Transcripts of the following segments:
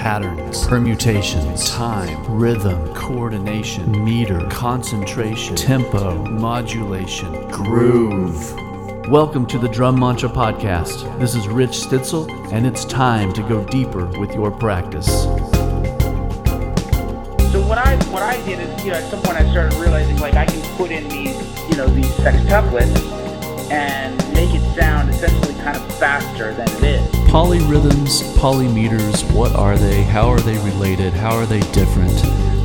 patterns, permutations, time, rhythm, coordination, meter, concentration, tempo, modulation, groove. Welcome to the Drum Mantra Podcast. This is Rich Stitzel, and it's time to go deeper with your practice. So what I what I did is, you know, at some point I started realizing like I can put in these, you know, these sextuplets and make it sound essentially kind of faster than it is. Polyrhythms, polymeters, what are they? How are they related? How are they different?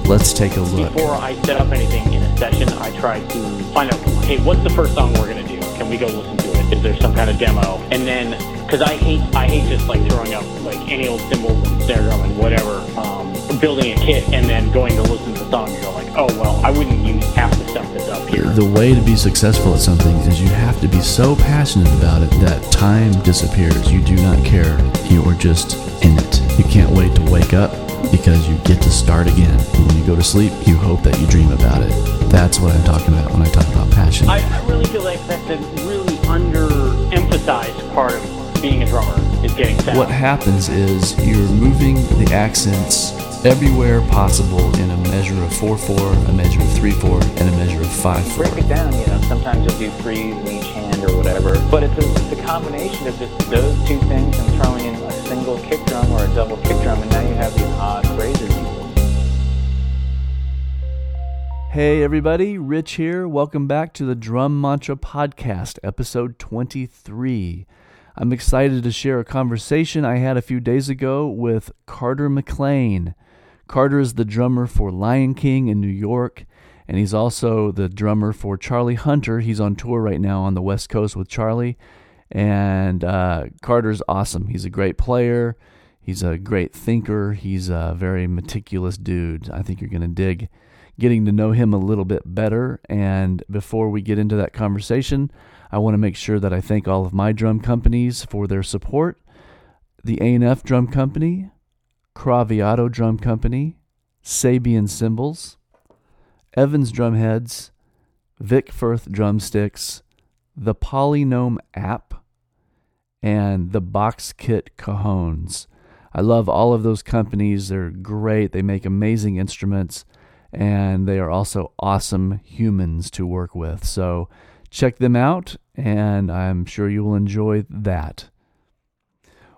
Let's take a look. Before I set up anything in a session, I try to find out, hey, what's the first song we're gonna do? Can we go listen to it? Is there some kind of demo? And then, because I hate, I hate just like throwing up like any old cymbals and snare drum and whatever, um, building a kit and then going to listen to the song and go like, oh well, I wouldn't use half the stuff that's up here. The way to be successful at something is you have to be so passionate about it that time disappears. You do not care. You are just in it. You can't wait to wake up because you get to start again. And when you go to sleep, you hope that you dream about it. That's what I'm talking about when I talk about passion. I, I really feel like that's a really underemphasized part of being a drummer is getting sound. What happens is you're moving the accents everywhere possible in a measure of 4-4, a measure of 3-4, and a measure of 5-4. break it down, you know, sometimes you'll do three in each hand or whatever. But it's a, it's a combination of just those two things and throwing in a single kick drum or a double kick drum, and now you have these odd phrases. Hey everybody, Rich here. Welcome back to the Drum Mantra Podcast, episode 23. I'm excited to share a conversation I had a few days ago with Carter McLean. Carter is the drummer for Lion King in New York, and he's also the drummer for Charlie Hunter. He's on tour right now on the West Coast with Charlie, and uh, Carter's awesome. He's a great player, he's a great thinker, he's a very meticulous dude. I think you're going to dig getting to know him a little bit better. And before we get into that conversation, I want to make sure that I thank all of my drum companies for their support. The A&F Drum Company, Craviotto Drum Company, Sabian Cymbals, Evans Drumheads, Vic Firth Drumsticks, the Polynome app, and the Box Kit Cajones. I love all of those companies. They're great. They make amazing instruments and they are also awesome humans to work with. So check them out, and I'm sure you will enjoy that.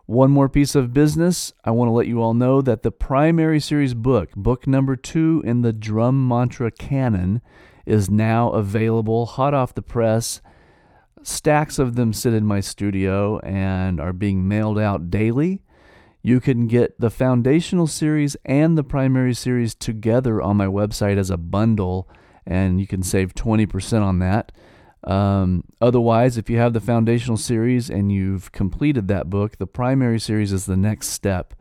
One more piece of business I want to let you all know that the primary series book, book number two in the Drum Mantra canon, is now available hot off the press. Stacks of them sit in my studio and are being mailed out daily. You can get the foundational series and the primary series together on my website as a bundle, and you can save 20% on that. Um, otherwise, if you have the foundational series and you've completed that book, the primary series is the next step.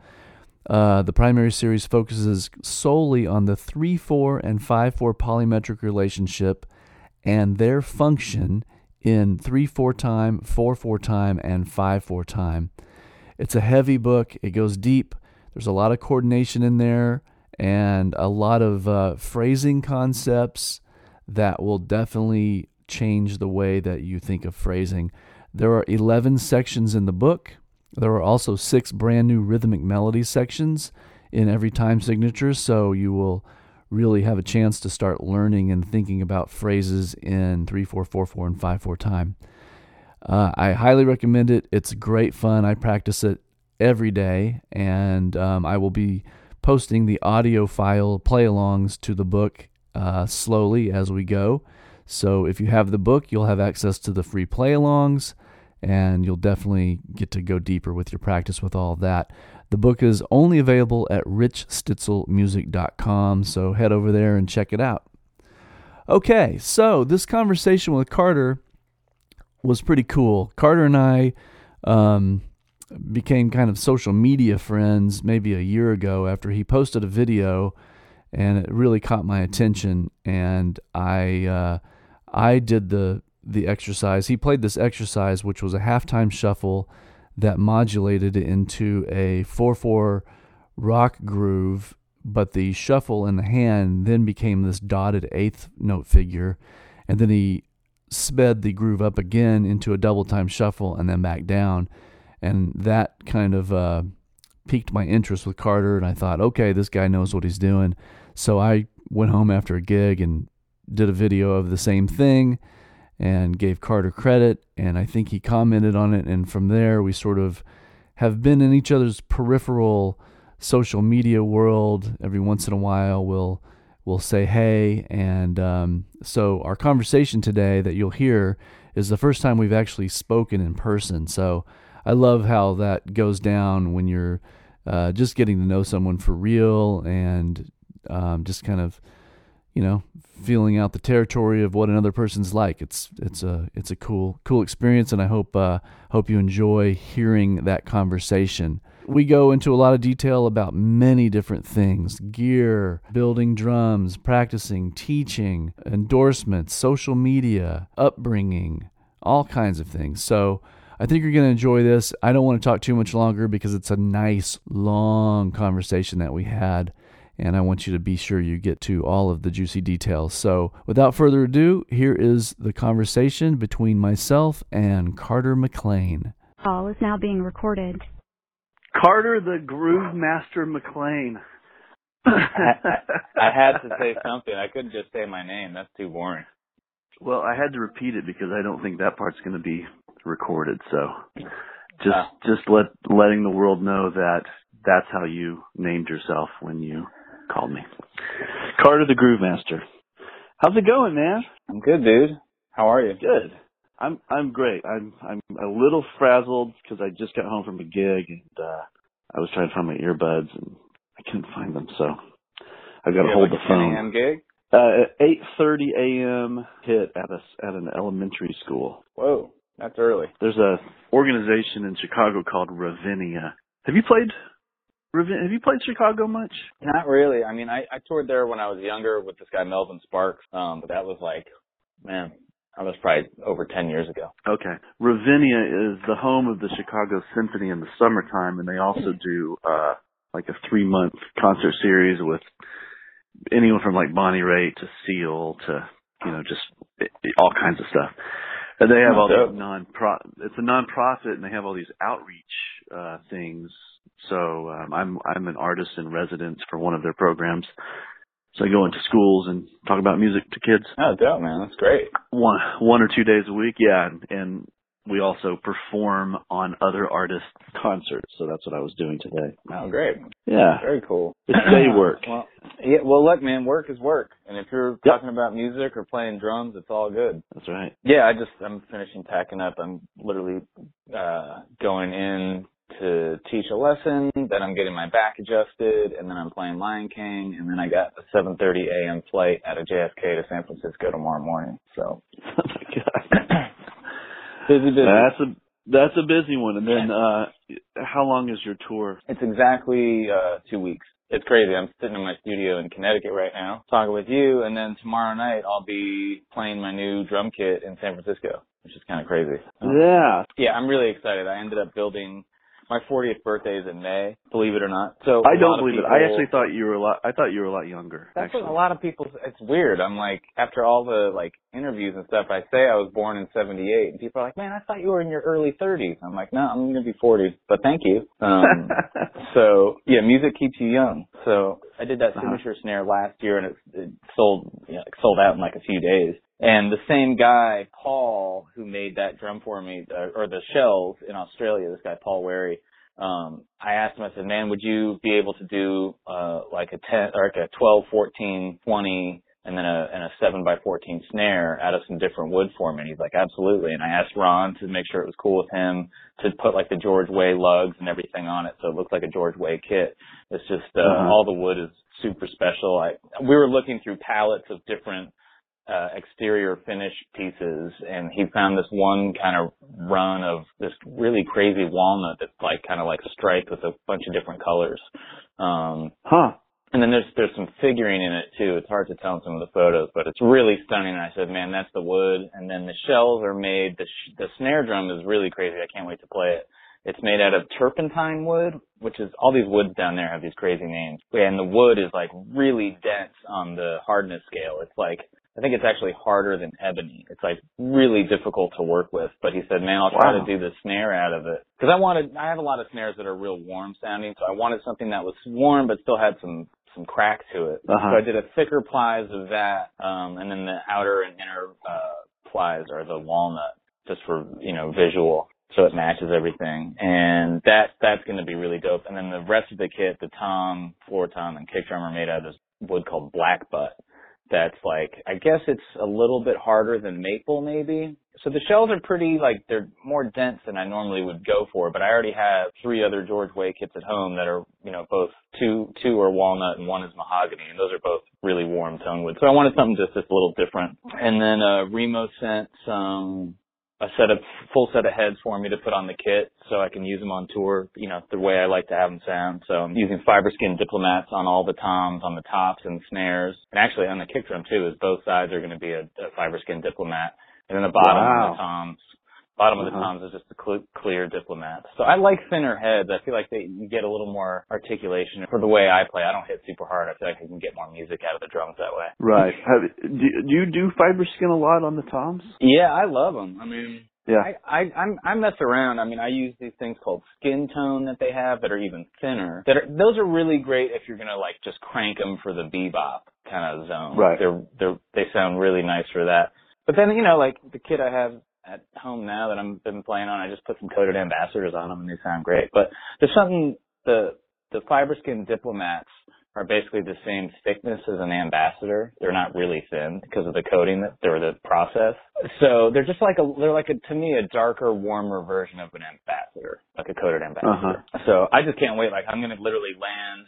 Uh, the primary series focuses solely on the 3 4 and 5 4 polymetric relationship and their function in 3 4 time, 4 4 time, and 5 4 time. It's a heavy book. It goes deep. There's a lot of coordination in there and a lot of uh, phrasing concepts that will definitely change the way that you think of phrasing. There are 11 sections in the book. There are also six brand new rhythmic melody sections in every time signature, so you will really have a chance to start learning and thinking about phrases in 3 4 4 4 and 5 4 time. Uh, I highly recommend it. It's great fun. I practice it every day, and um, I will be posting the audio file play alongs to the book uh, slowly as we go. So if you have the book, you'll have access to the free play alongs, and you'll definitely get to go deeper with your practice with all that. The book is only available at richstitzelmusic.com, so head over there and check it out. Okay, so this conversation with Carter was pretty cool. Carter and I um, became kind of social media friends maybe a year ago after he posted a video, and it really caught my attention. And I uh, I did the the exercise. He played this exercise, which was a halftime shuffle that modulated into a four four rock groove. But the shuffle in the hand then became this dotted eighth note figure, and then he sped the groove up again into a double time shuffle and then back down. And that kind of uh, piqued my interest with Carter, and I thought, okay, this guy knows what he's doing. So I went home after a gig and did a video of the same thing and gave Carter credit, and I think he commented on it, and from there we sort of have been in each other's peripheral social media world. Every once in a while, we'll we'll say hey, and um, so our conversation today that you'll hear is the first time we've actually spoken in person. So I love how that goes down when you're uh, just getting to know someone for real and um, just kind of you know feeling out the territory of what another person's like. It's it's a it's a cool cool experience, and I hope uh, hope you enjoy hearing that conversation. We go into a lot of detail about many different things gear, building drums, practicing, teaching, endorsements, social media, upbringing, all kinds of things. So I think you're going to enjoy this. I don't want to talk too much longer because it's a nice, long conversation that we had. And I want you to be sure you get to all of the juicy details. So, without further ado, here is the conversation between myself and Carter McLean. Call is now being recorded. Carter the Groove Master McLean. I, I had to say something. I couldn't just say my name. That's too boring. Well, I had to repeat it because I don't think that part's going to be recorded. So, just uh, just let letting the world know that that's how you named yourself when you called me. Carter the Groove Master. How's it going, man? I'm good, dude. How are you? Good. I'm I'm great. I'm I'm a little frazzled because I just got home from a gig and uh I was trying to find my earbuds and I couldn't find them, so I've got to hold like the phone. 10 a.m. gig. Uh, at 8:30 a.m. hit at a at an elementary school. Whoa, that's early. There's a organization in Chicago called Ravinia. Have you played? Have you played Chicago much? Not really. I mean, I, I toured there when I was younger with this guy Melvin Sparks. Um, but that was like, man, that was probably over 10 years ago. Okay. Ravinia is the home of the Chicago Symphony in the summertime, and they also do uh like a three month concert series with anyone from like Bonnie Raitt to Seal to you know just all kinds of stuff. And they have all these non pro. It's a nonprofit, and they have all these outreach uh things. So um, I'm I'm an artist in residence for one of their programs, so I go into schools and talk about music to kids. Oh, dope, man. That's great. One one or two days a week, yeah. And, and we also perform on other artists' concerts. So that's what I was doing today. Oh, great. Yeah. Very cool. It's day work. well, yeah. Well, look, man, work is work, and if you're yep. talking about music or playing drums, it's all good. That's right. Yeah, I just I'm finishing packing up. I'm literally uh going in to teach a lesson, then I'm getting my back adjusted, and then I'm playing Lion King, and then I got a 7:30 a.m. flight out of JFK to San Francisco tomorrow morning. So, oh my god, busy, busy. That's a that's a busy one. And then, uh how long is your tour? It's exactly uh two weeks. It's crazy. I'm sitting in my studio in Connecticut right now, talking with you, and then tomorrow night I'll be playing my new drum kit in San Francisco, which is kind of crazy. Yeah. Yeah, I'm really excited. I ended up building my 40th birthday is in May, believe it or not. So I don't believe people, it. I actually thought you were a lot. I thought you were a lot younger. That's actually. what a lot of people. It's weird. I'm like, after all the like interviews and stuff, I say I was born in '78, and people are like, "Man, I thought you were in your early 30s." I'm like, "No, I'm gonna be 40." But thank you. Um, so yeah, music keeps you young. So I did that uh-huh. signature snare last year, and it, it sold, you know, it sold out in like a few days. And the same guy, Paul, who made that drum for me, uh, or the shells in Australia, this guy Paul Wary, um, I asked him, I said, man, would you be able to do, uh, like a 10, or like a 12, 14, 20, and then a, and a 7 by 14 snare out of some different wood for me? And he's like, absolutely. And I asked Ron to make sure it was cool with him to put like the George Way lugs and everything on it so it looks like a George Way kit. It's just, uh, uh-huh. all the wood is super special. I, we were looking through pallets of different uh, exterior finish pieces, and he found this one kind of run of this really crazy walnut that's like kind of like striped with a bunch of different colors. Um, huh. And then there's there's some figuring in it too. It's hard to tell in some of the photos, but it's really stunning. And I said, man, that's the wood. And then the shells are made. The sh- the snare drum is really crazy. I can't wait to play it. It's made out of turpentine wood, which is all these woods down there have these crazy names. And the wood is like really dense on the hardness scale. It's like I think it's actually harder than ebony. It's like really difficult to work with. But he said, man, I'll try Wow. to do the snare out of it. Cause I wanted, I have a lot of snares that are real warm sounding. So I wanted something that was warm, but still had some, some crack to it. Uh-huh. So I did a thicker plies of that. Um, and then the outer and inner, uh, plies are the walnut just for, you know, visual. So it matches everything. And that, that's going to be really dope. And then the rest of the kit, the tom, floor tom, and kick drum are made out of this wood called black butt that's like I guess it's a little bit harder than maple maybe. So the shells are pretty like they're more dense than I normally would go for, but I already have three other George Way kits at home that are, you know, both two two are walnut and one is mahogany and those are both really warm tone wood. So I wanted something just just a little different. And then uh Remo sent some a set of full set of heads for me to put on the kit so I can use them on tour, you know, the way I like to have them sound. So I'm using fiber skin diplomats on all the toms, on the tops and snares. And actually on the kick drum too is both sides are going to be a, a fiber skin diplomat. And then the bottom Wow. of the toms, bottom of the Uh-huh. toms is just a cl- clear diplomat. So I like thinner heads. I feel like they, you get a little more articulation. For the way I play, I don't hit super hard. I feel like I can get more music out of the drums that way. Right. Have, do, do you do fiber skin a lot on the toms? Yeah, I love them. I mean, Yeah. I, I I'm I mess around. I mean, I use these things called skin tone that they have that are even thinner. That are those are really great if you're gonna like just crank them for the bebop kind of zone. Right. They're they're they sound really nice for that. But then you know like the kit I have at home now that I'm been playing on, I just put some coated ambassadors on them and they sound great. But there's something the the fiber skin diplomats are basically the same thickness as an ambassador. They're not really thin because of the coating that or the process. So they're just like a they're like a to me a darker, warmer version of an ambassador, like a coated ambassador. Uh-huh. So I just can't wait. Like I'm gonna literally land,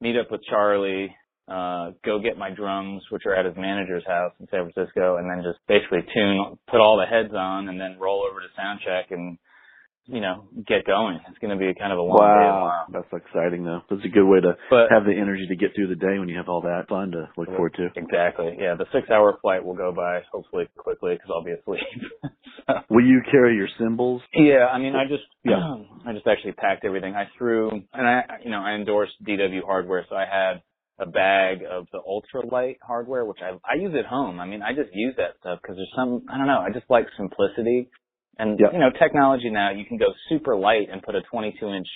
meet up with Charlie, uh, go get my drums, which are at his manager's house in San Francisco, and then just basically tune, put all the heads on, and then roll over to sound check and you know get going. It's gonna be kind of a long day Wow. tomorrow. That's exciting though. That's a good way to But have the energy to get through the day when you have all that fun to look forward to. Exactly. Yeah, the six-hour flight will go by hopefully quickly because I'll be asleep. so, Will you carry your cymbals? yeah, I mean, I just Yeah. I just actually packed everything. I threw, and I you know I endorsed DW hardware, so I had a bag of the ultralight hardware, which I I use at home. I mean, I just use that stuff because there's some I don't know. I just like simplicity, and Yep. you know, technology now you can go super light and put a 22 inch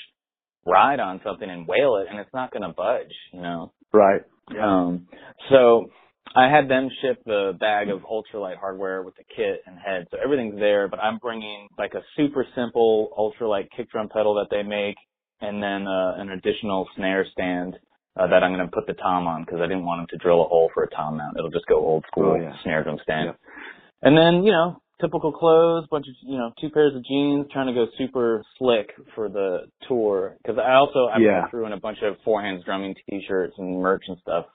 ride on something and whale it, and it's not going to budge. You know. Right. Um, so I had them ship the bag of ultralight hardware with the kit and head, so everything's there. But I'm bringing like a super simple ultralight kick drum pedal that they make, and then uh, an additional snare stand uh, that I'm going to put the tom on because I didn't want him to drill a hole for a tom mount. It'll just go old school Oh, yeah. snare drum stand. Yep. And then you know typical clothes, bunch of you know two pairs of jeans, trying to go super slick for the tour. Because I also I Yeah. threw in a bunch of four hands drumming t-shirts and merch and stuff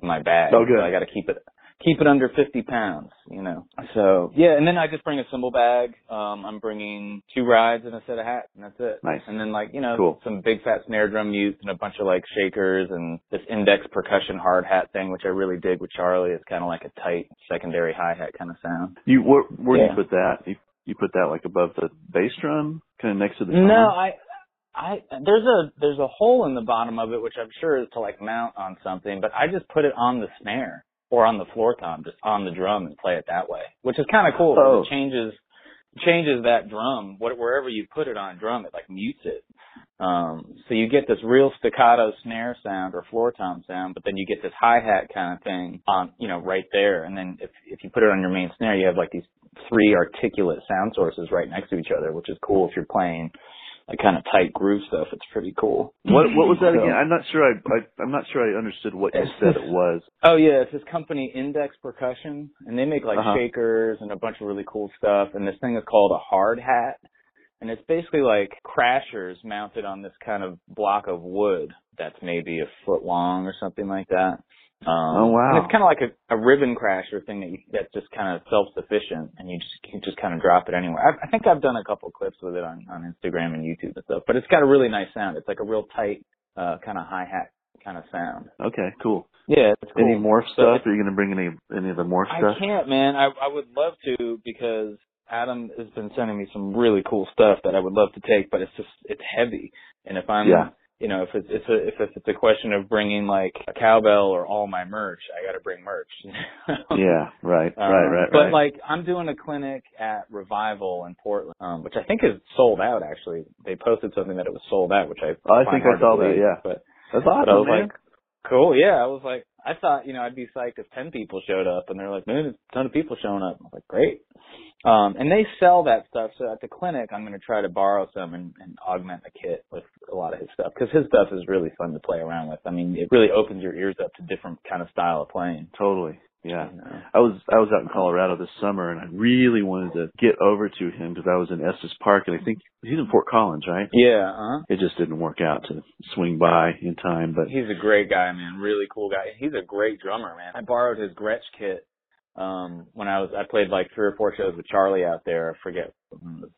in my bag. Oh, good. So I got to keep it keep it under 50 pounds, you know. So yeah, and then I just bring a cymbal bag. Um, I'm bringing two rides and a set of hats, and that's it. Nice. And then like you know Cool. some big fat snare drum mutes and a bunch of like shakers and this index percussion hard hat thing, which I really dig with Charlie. It's kind of like a tight secondary hi hat kind of sound. You where, where do you put that? You, you put that like above the bass drum, kind of next to the Drum? No. I, I there's a there's a hole in the bottom of it, which I'm sure is to like mount on something, but I just put it on the snare or on the floor tom, just on the drum and play it that way, which is kind of cool. Oh. It changes changes that drum, what, wherever you put it on drum, it like mutes it. Um, so you get this real staccato snare sound or floor tom sound, but then you get this hi hat kind of thing on, you know, right there. And then if if you put it on your main snare, you have like these three articulate sound sources right next to each other, which is cool if you're playing like kind of tight groove stuff. It's pretty cool. What what was that So- again? I'm not sure. I, I I'm not sure I understood what you said it was. Oh yeah, it's this company Index Percussion, and they make like Uh-huh. shakers and a bunch of really cool stuff. And this thing is called a hard hat, and it's basically like crashers mounted on this kind of block of wood that's maybe a foot long or something like that. Um, Oh, wow. And it's kind of like a, a ribbon crasher thing that you, that's just kind of self-sufficient, and you just you can just kind of drop it anywhere. I, I think I've done a couple clips with it on on Instagram and YouTube and stuff, but it's got a really nice sound. It's like a real tight uh kind of hi hat kind of sound. Okay, cool. Yeah, it's cool. Any morph stuff? it's- Are you going to bring any any of the morph I stuff? I can't, man. I I would love to because Adam has been sending me some really cool stuff that I would love to take, but it's just it's heavy. And if I'm Yeah. You know, if it's, it's a, if it's a question of bringing like a cowbell or all my merch, I got to bring merch. yeah, right, Um, right, right, But right. like, I'm doing a clinic at Revival in Portland, um, which I think is sold out. Actually, they posted something that it was sold out, which I Oh, I think I saw that, yeah. But That's but awesome, I was man. like, cool, yeah. I was like, I thought, you know, I'd be psyched if 10 people showed up and they're like, man, there's a ton of people showing up. I was like, great. Um, and they sell that stuff. So at the clinic, I'm going to try to borrow some and, and augment the kit with a lot of his stuff because his stuff is really fun to play around with. I mean, it really opens your ears up to different kind of style of playing. totally. Yeah. you know. I was I was out in Colorado this summer, and I really wanted to get over to him because I was in Estes Park, and I think he's in Fort Collins, right? Yeah, uh-huh. It just didn't work out to swing by in time, but He's a great guy, man. Really cool guy. He's a great drummer, man. I borrowed his Gretsch kit um when I was I played like three or four shows with Charlie out there, I forget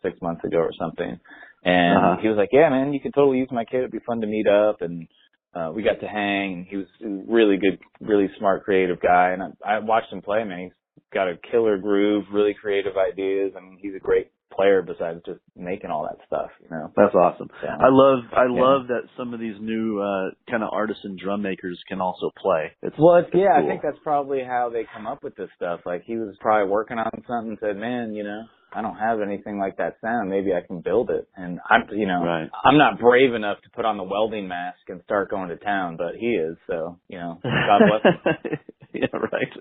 six months ago or something. And Uh-huh. he was like, Yeah, man, you could totally use my kid, it'd be fun to meet up and uh we got to hang and he was a really good, really smart, creative guy and I, I watched him play, man. He's got a killer groove, really creative ideas, I mean he's a great player besides just making all that stuff, you know. that's awesome. So, I love I Yeah. love that some of these new uh kind of artisan drum makers can also play. It's Well, it's, yeah, cool. I think that's probably how they come up with this stuff. Like he was probably working on something and said, "Man, you know, I don't have anything like that sound. Maybe I can build it." And I'm, you know, Right. I'm not brave enough to put on the welding mask and start going to town, but he is. So, you know, God bless him. yeah, right.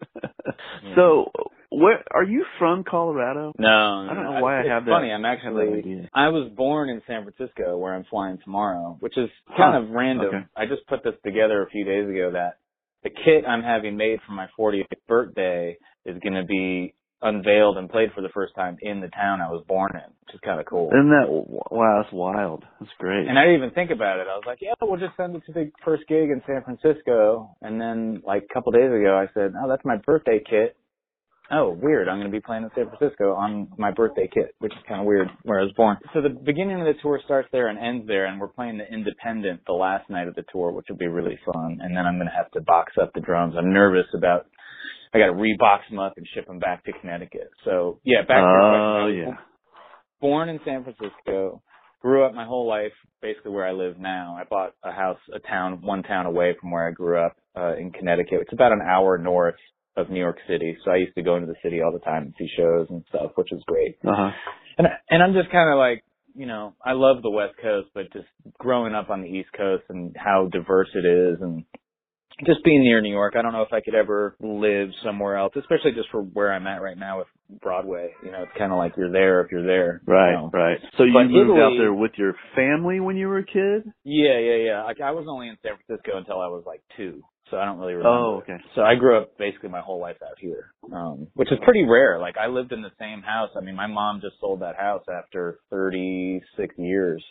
So, where are you from Colorado? No, I don't know why I it's have that- funny. I'm I actually idea. I was born in San Francisco, where I'm flying tomorrow, which is kind Huh. of random. Okay. I just put this together a few days ago that the kit I'm having made for my 40th birthday is going to be unveiled and played for the first time in the town I was born in, which is kind of cool. Isn't that wow? That's wild. That's great. And I didn't even think about it. I was like, yeah, we'll just send it to the first gig in San Francisco. And then like a couple days ago, I said, oh, that's my birthday kit. Oh, weird. I'm going to be playing in San Francisco on my birthday kit, which is kind of weird where I was born. So the beginning of the tour starts there and ends there, and we're playing the Independent the last night of the tour, which will be really fun. And then I'm going to have to box up the drums. I'm nervous about. I got to rebox them up and ship them back to Connecticut. So yeah, back to your question. Oh yeah. born in San Francisco, grew up my whole life basically where I live now. I bought a house, a town, one town away from where I grew up uh, in Connecticut. It's about an hour north of New York City, so I used to go into the city all the time and see shows and stuff, which was great. Uh huh. And and I'm just kind of like, you know, I love the West Coast, but just growing up on the East Coast and how diverse it is and just being near New York, I don't know if I could ever live somewhere else, especially just for where I'm at right now with Broadway. You know, it's kind of like you're there if you're there. you Right, know? right. So you But moved out there with your family when you were a kid? Yeah, yeah, yeah. Like I was only in San Francisco until I was like two, so I don't really remember. Oh, okay. So I grew up basically my whole life out here, um, which is pretty rare. Like I lived in the same house. I mean, my mom just sold that house after 36 years.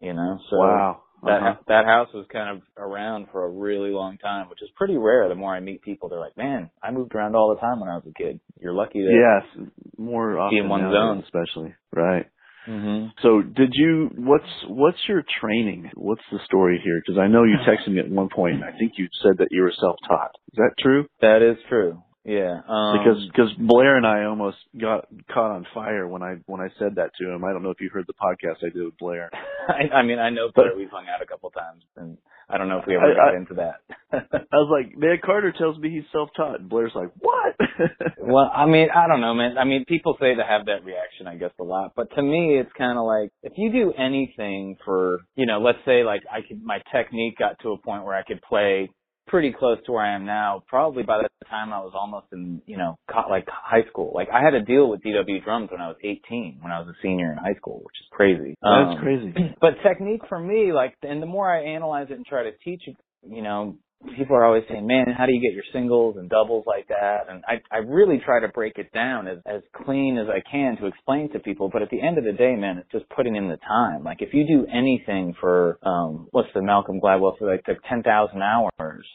You know, so wow. that Uh-huh. that house was kind of around for a really long time, which is pretty rare. The more I meet people, they're like, "Man, I moved around all the time when I was a kid. You're lucky to." Yes, more often in one zone. especially. Right. Hmm So, did you? What's what's your training? What's the story here? Because I know you texted me at one point. and I think you said that you were self-taught. Is that true? That is true. Yeah. Um, Because because Blair and I almost got caught on fire when I when I said that to him. I don't know if you heard the podcast I did with Blair. I, I mean, I know But- We've hung out a couple times, and I don't know if we ever I- got I- into that. I was like, man, Carter tells me he's self-taught, and Blair's like, what? well, I mean, I don't know, man. I mean, people say to have that reaction, I guess, a lot. But to me, it's kind of like if you do anything for, you know, let's say like I could, my technique got to a point where I could play pretty close to where I am now. Probably by the time I was almost in, you know, co- like high school. Like I had a deal with DW Drums when I was 18, when I was a senior in high school, which is crazy. That's Um, crazy. but technique for me, like, and the more I analyze it and try to teach it, you know, people are always saying, man, how do you get your singles and doubles like that? And I, I really try to break it down as, as clean as I can to explain to people. But at the end of the day, man, it's just putting in the time. Like, if you do anything for, um, what's the Malcolm Gladwell for like the 10,000 hours,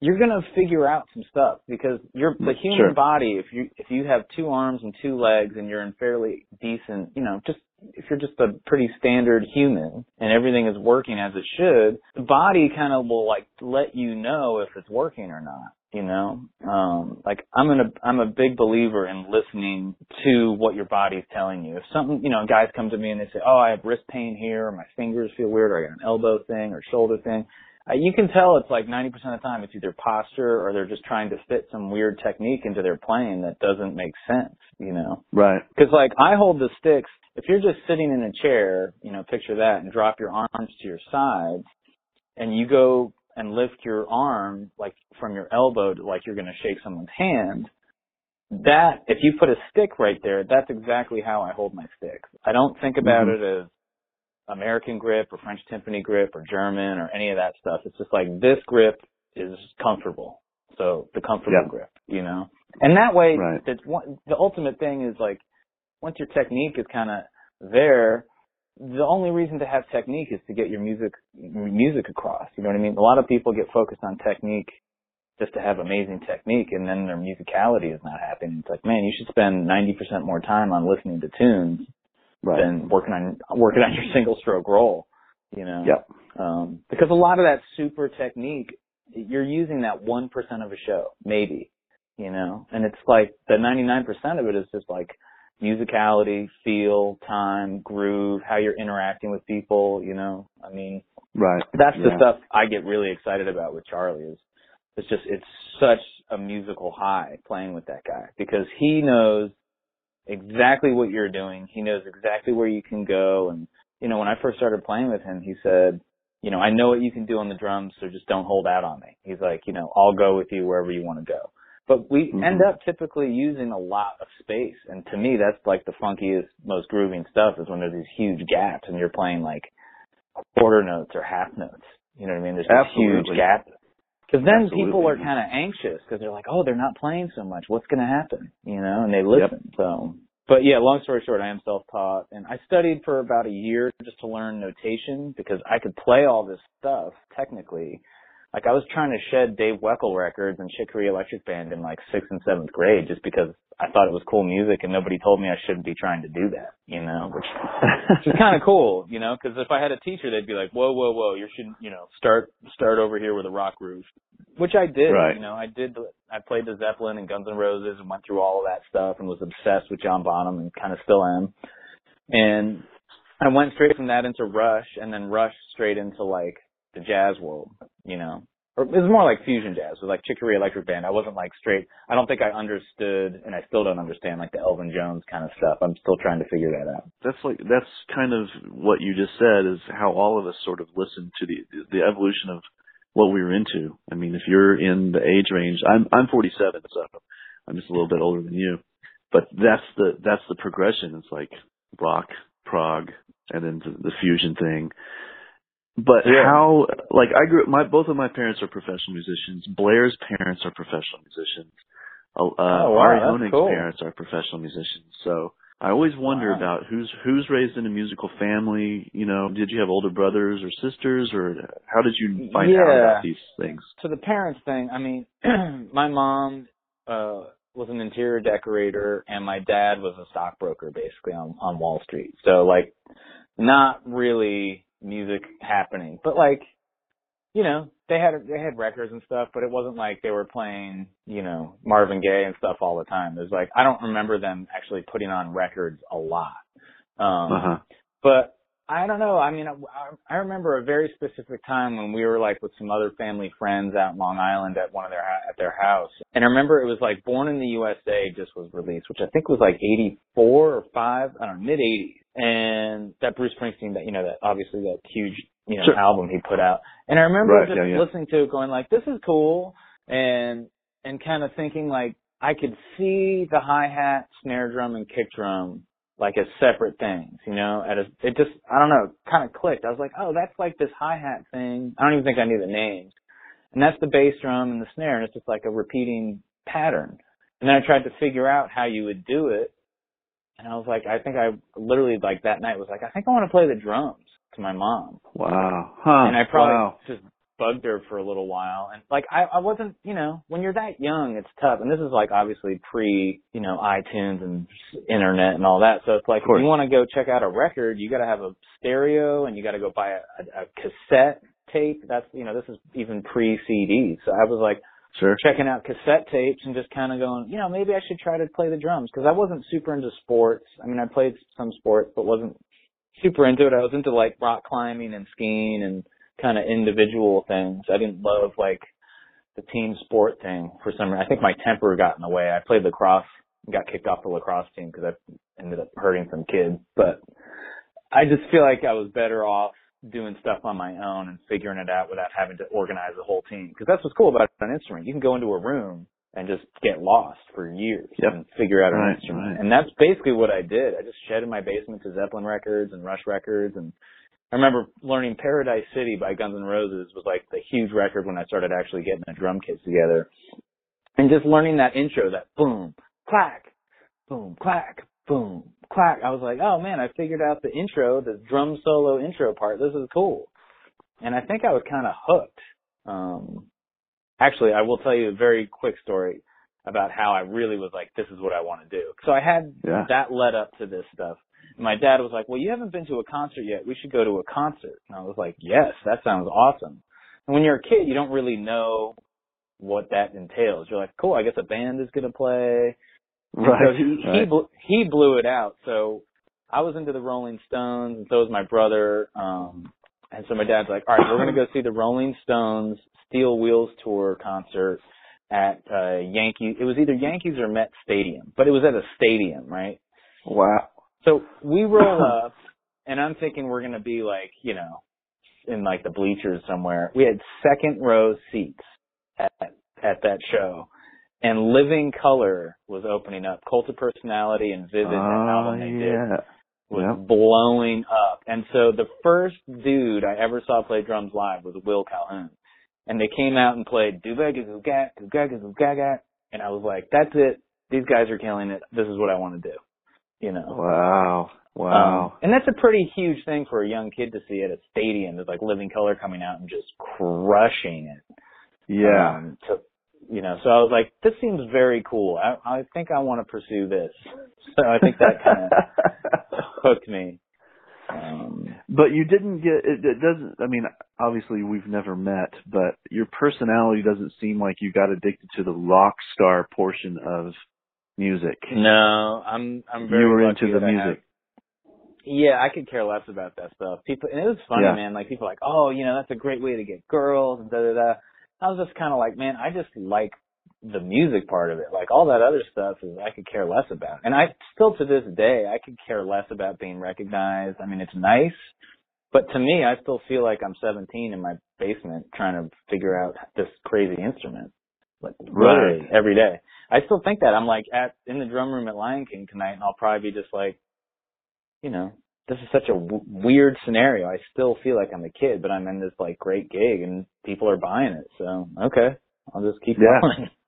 you're gonna figure out some stuff because you're the human Sure. body. If you if you have two arms and two legs and you're in fairly decent, you know, just if you're just a pretty standard human and everything is working as it should, the body kind of will like let you know if it's working or not. You know, um, like I'm in a I'm a big believer in listening to what your body's telling you. If something, you know, guys come to me and they say, "Oh, I have wrist pain here, or my fingers feel weird, or I got an elbow thing or shoulder thing," uh, you can tell it's like 90% of the time it's either posture or they're just trying to fit some weird technique into their playing that doesn't make sense, you know? Right. Cause like I hold the sticks, if you're just sitting in a chair, you know, picture that and drop your arms to your sides and you go and lift your arm like from your elbow to like you're going to shake someone's hand, that, if you put a stick right there, that's exactly how I hold my sticks. I don't think about Mhm. it as American grip or French timpani grip or German or any of that stuff. It's just like this grip is comfortable. So the comfortable Yeah. grip, you know? And that way, Right. that's one, the ultimate thing is like, once your technique is kind of there, the only reason to have technique is to get your music, music across. You know what I mean? A lot of people get focused on technique just to have amazing technique and then their musicality is not happening. It's like, man, you should spend 90% more time on listening to tunes Right. than working on working on your single stroke roll, you know. Yep. Um, because a lot of that super technique, you're using that one percent of a show, maybe, you know, and it's like the 99% of it is just like musicality, feel, time, groove, how you're interacting with people, you know. I mean, Right. that's the stuff I get really excited about with Charlie is it's just it's such a musical high playing with that guy because he knows exactly what you're doing. He knows exactly where you can go and you know, when I first started playing with him, he said, you know, I know what you can do on the drums, so just don't hold out on me. He's like, you know, I'll go with you wherever you want to go. But we Mhm. end up typically using a lot of space. And to me, that's like the funkiest, most grooving stuff is when there's these huge gaps and you're playing like quarter notes or half notes. You know what I mean? There's this huge Absolutely. gap. Because then Absolutely. people are kind of anxious because they're like, oh, they're not playing so much. What's going to happen? You know, and they listen. So, but yeah, long story short, I am self-taught and I studied for about a year just to learn notation because I could play all this stuff technically. Like I was trying to shed Dave Weckl records and Chick Corea Electric Band in like sixth and seventh grade just because I thought it was cool music and nobody told me I shouldn't be trying to do that, you know, which which is kind of cool, you know, because if I had a teacher, they'd be like, "Whoa, whoa, whoa, you shouldn't, you know, start start over here with a rock groove," which I did. Right. You know, I did. I played the Zeppelin and Guns N' Roses and went through all of that stuff and was obsessed with John Bonham and kind of still am. And I went straight from that into Rush and then Rush straight into like the jazz world, you know. Or it was more like fusion jazz, it was like Chick Corea Electric Band. I wasn't like straight. I don't think I understood, and I still don't understand like the Elvin Jones kind of stuff. I'm still trying to figure that out. that's like that's kind of what you just said is how all of us sort of listen to the the evolution of what we were into. I mean, if you're in the age range, I'm I'm 47, so I'm just a little bit older than you, but that's the that's the progression. It's like rock, prog, and then the, the fusion thing. But Yeah. how like I grew up my both of my parents are professional musicians. Blair's parents are professional musicians. Uh, Oh, wow, Ari Hoenig's cool. parents are professional musicians. So I always wonder Wow. about who's who's raised in a musical family. You know, did you have older brothers or sisters, or how did you find out about these things? to the parents thing, I mean, my mom uh was an interior decorator and my dad was a stockbroker basically on on Wall Street. So like not really music happening, but like you know, they had they had records and stuff, but it wasn't like they were playing, you know, Marvin Gaye and stuff all the time. It was like I don't remember them actually putting on records a lot. Um Uh huh. but I don't know. I mean, I, I remember a very specific time when we were like with some other family friends out in Long Island at one of their at their house, and I remember it was like Born in the USA just was released, which I think was like '84 or five, I don't know, mid '80s, and that Bruce Springsteen, that you know, that obviously that huge you know Sure. album he put out, and I remember Right, just yeah, yeah. listening to it, going like, this is cool, and and kind of thinking like I could see the hi hat, snare drum, and kick drum like as separate things, you know. At a, it just I don't know, kind of clicked. I was like, oh, that's like this hi hat thing. I don't even think I knew the names, and that's the bass drum and the snare, and it's just like a repeating pattern. And then I tried to figure out how you would do it, and I was like, I think I literally like that night was like, I think I want to play the drums to my mom, Wow. Huh. and I probably Wow. just bugged her for a little while. And like I, I wasn't you know when you're that young it's tough. And this is like obviously pre you know iTunes and internet and all that. So it's like if you want to go check out a record you got to have a stereo and you got to go buy a, a, a cassette tape. That's you know this is even pre CD so I was like Sure. checking out cassette tapes and just kind of going, you know, maybe I should try to play the drums because I wasn't super into sports. I mean, I played some sports, but wasn't super into it. I was into like rock climbing and skiing and kind of individual things. I didn't love like the team sport thing for some reason. I think my temper got in the way. I played lacrosse, got kicked off the lacrosse team because I ended up hurting some kids, but I just feel like I was better off doing stuff on my own and figuring it out without having to organize the whole team. Because that's what's cool about an instrument. You can go into a room and just get lost for years Yep. and figure out an Right, instrument. right. And that's basically what I did. I just shed in my basement to Zeppelin records and Rush records and I remember learning Paradise City by Guns N' Roses was like the huge record when I started actually getting the drum kits together. And just learning that intro, that boom, clack, boom, clack, boom, clack. I was like, oh man, I figured out the intro, the drum solo intro part. This is cool. And I think I was kind of hooked. Um, actually, I will tell you a very quick story about how I really was like, this is what I want to do. So I had Yeah. that led up to this stuff. My dad was like, well, you haven't been to a concert yet. We should go to a concert. And I was like, yes, that sounds awesome. And when you're a kid, you don't really know what that entails. You're like, cool, I guess a band is going to play. Right. So he he blew, he blew it out. So I was into the Rolling Stones, and so was my brother. Um, and so my dad's like, "All right, we're gonna go see the Rolling Stones Steel Wheels tour concert at uh, Yankee. It was either Yankees or Met Stadium, but it was at a stadium, right? wow. So we roll up, and I'm thinking we're gonna be like, you know, in like the bleachers somewhere. We had second row seats at at that show, and Living Colour was opening up. Cult of Personality and Vivid, Oh, album they did, was Yep. blowing up. And so the first dude I ever saw play drums live was Will Calhoun, and they came out and played "Do Gaga Goo Gat Goo Gaga Goo Gaga," and I was like, "That's it. These guys are killing it. This is what I want to do." You know. Wow. Um, Wow. and that's a pretty huge thing for a young kid to see at a stadium. There's like Living Colour coming out and just crushing it. yeah. Um, to, you know, so I was like, this seems very cool. I, I think I want to pursue this. So I think that kind of hooked me. Um, But you didn't get it, it doesn't I mean obviously we've never met but your personality doesn't seem like you got addicted to the rock star portion of music. no, I'm I'm very you were into the that I have- music. Yeah, I could care less about that stuff. People, and it was funny, Yeah. man. Like people, are like, oh, you know, that's a great way to get girls and da da da. I was just kind of like, man, I just like the music part of it. Like all that other stuff is I could care less about. And I still to this day, I could care less about being recognized. I mean, it's nice, but to me, I still feel like I'm 17 in my basement trying to figure out this crazy instrument. Like literally Right. every day. I still think that I'm like at in the drum room at Lion King tonight, and I'll probably be just like, you know, this is such a w- weird scenario. I still feel like I'm a kid, but I'm in this like great gig and people are buying it. So okay, I'll just keep Yeah. going.